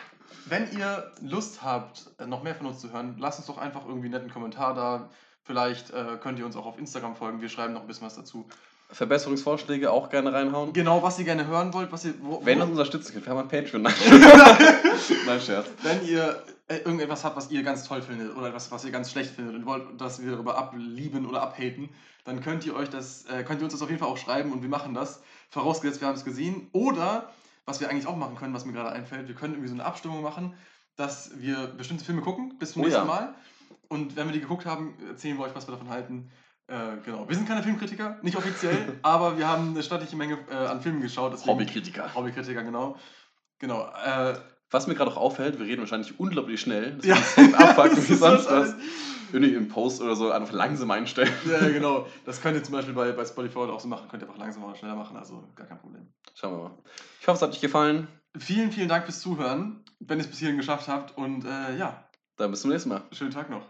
Wenn ihr Lust habt, noch mehr von uns zu hören, lasst uns doch einfach irgendwie einen netten Kommentar da. Vielleicht könnt ihr uns auch auf Instagram folgen. Wir schreiben noch ein bisschen was dazu. Verbesserungsvorschläge auch gerne reinhauen. Genau, was ihr gerne hören wollt, was ihr. Wo, Wenn ihr uns unterstützen könnt, wir haben ein Patreon. Nein, Nein Scherz. wenn ihr äh, irgendetwas habt, was ihr ganz toll findet oder etwas, was ihr ganz schlecht findet und wollt, dass wir darüber ablieben oder abhaten, dann könnt ihr euch das, äh, könnt ihr uns das auf jeden Fall auch schreiben und wir machen das. Vorausgesetzt, wir haben es gesehen. Oder, was wir eigentlich auch machen können, was mir gerade einfällt, wir können irgendwie so eine Abstimmung machen, dass wir bestimmte Filme gucken bis zum Oh nächsten ja. Mal. Und wenn wir die geguckt haben, erzählen wir euch, was wir davon halten. Äh, genau. Wir sind keine Filmkritiker, nicht offiziell, aber wir haben eine stattliche Menge äh, an Filmen geschaut. deswegen- Hobbykritiker. Hobbykritiker, genau. Genau. Äh, Was mir gerade auch auffällt, wir reden wahrscheinlich unglaublich schnell. Das Ja. abfucken Das wie ist sonst was. Irgendwie im Post oder so einfach langsam einstellen. Ja, ja, genau. Das könnt ihr zum Beispiel bei, bei Spotify auch so machen. Könnt ihr einfach langsamer oder schneller machen, also gar kein Problem. Schauen wir mal. Ich hoffe, es hat euch gefallen. Vielen, vielen Dank fürs Zuhören, wenn ihr es bis hierhin geschafft habt. Und äh, ja, Dann bis zum nächsten Mal. schönen Tag noch.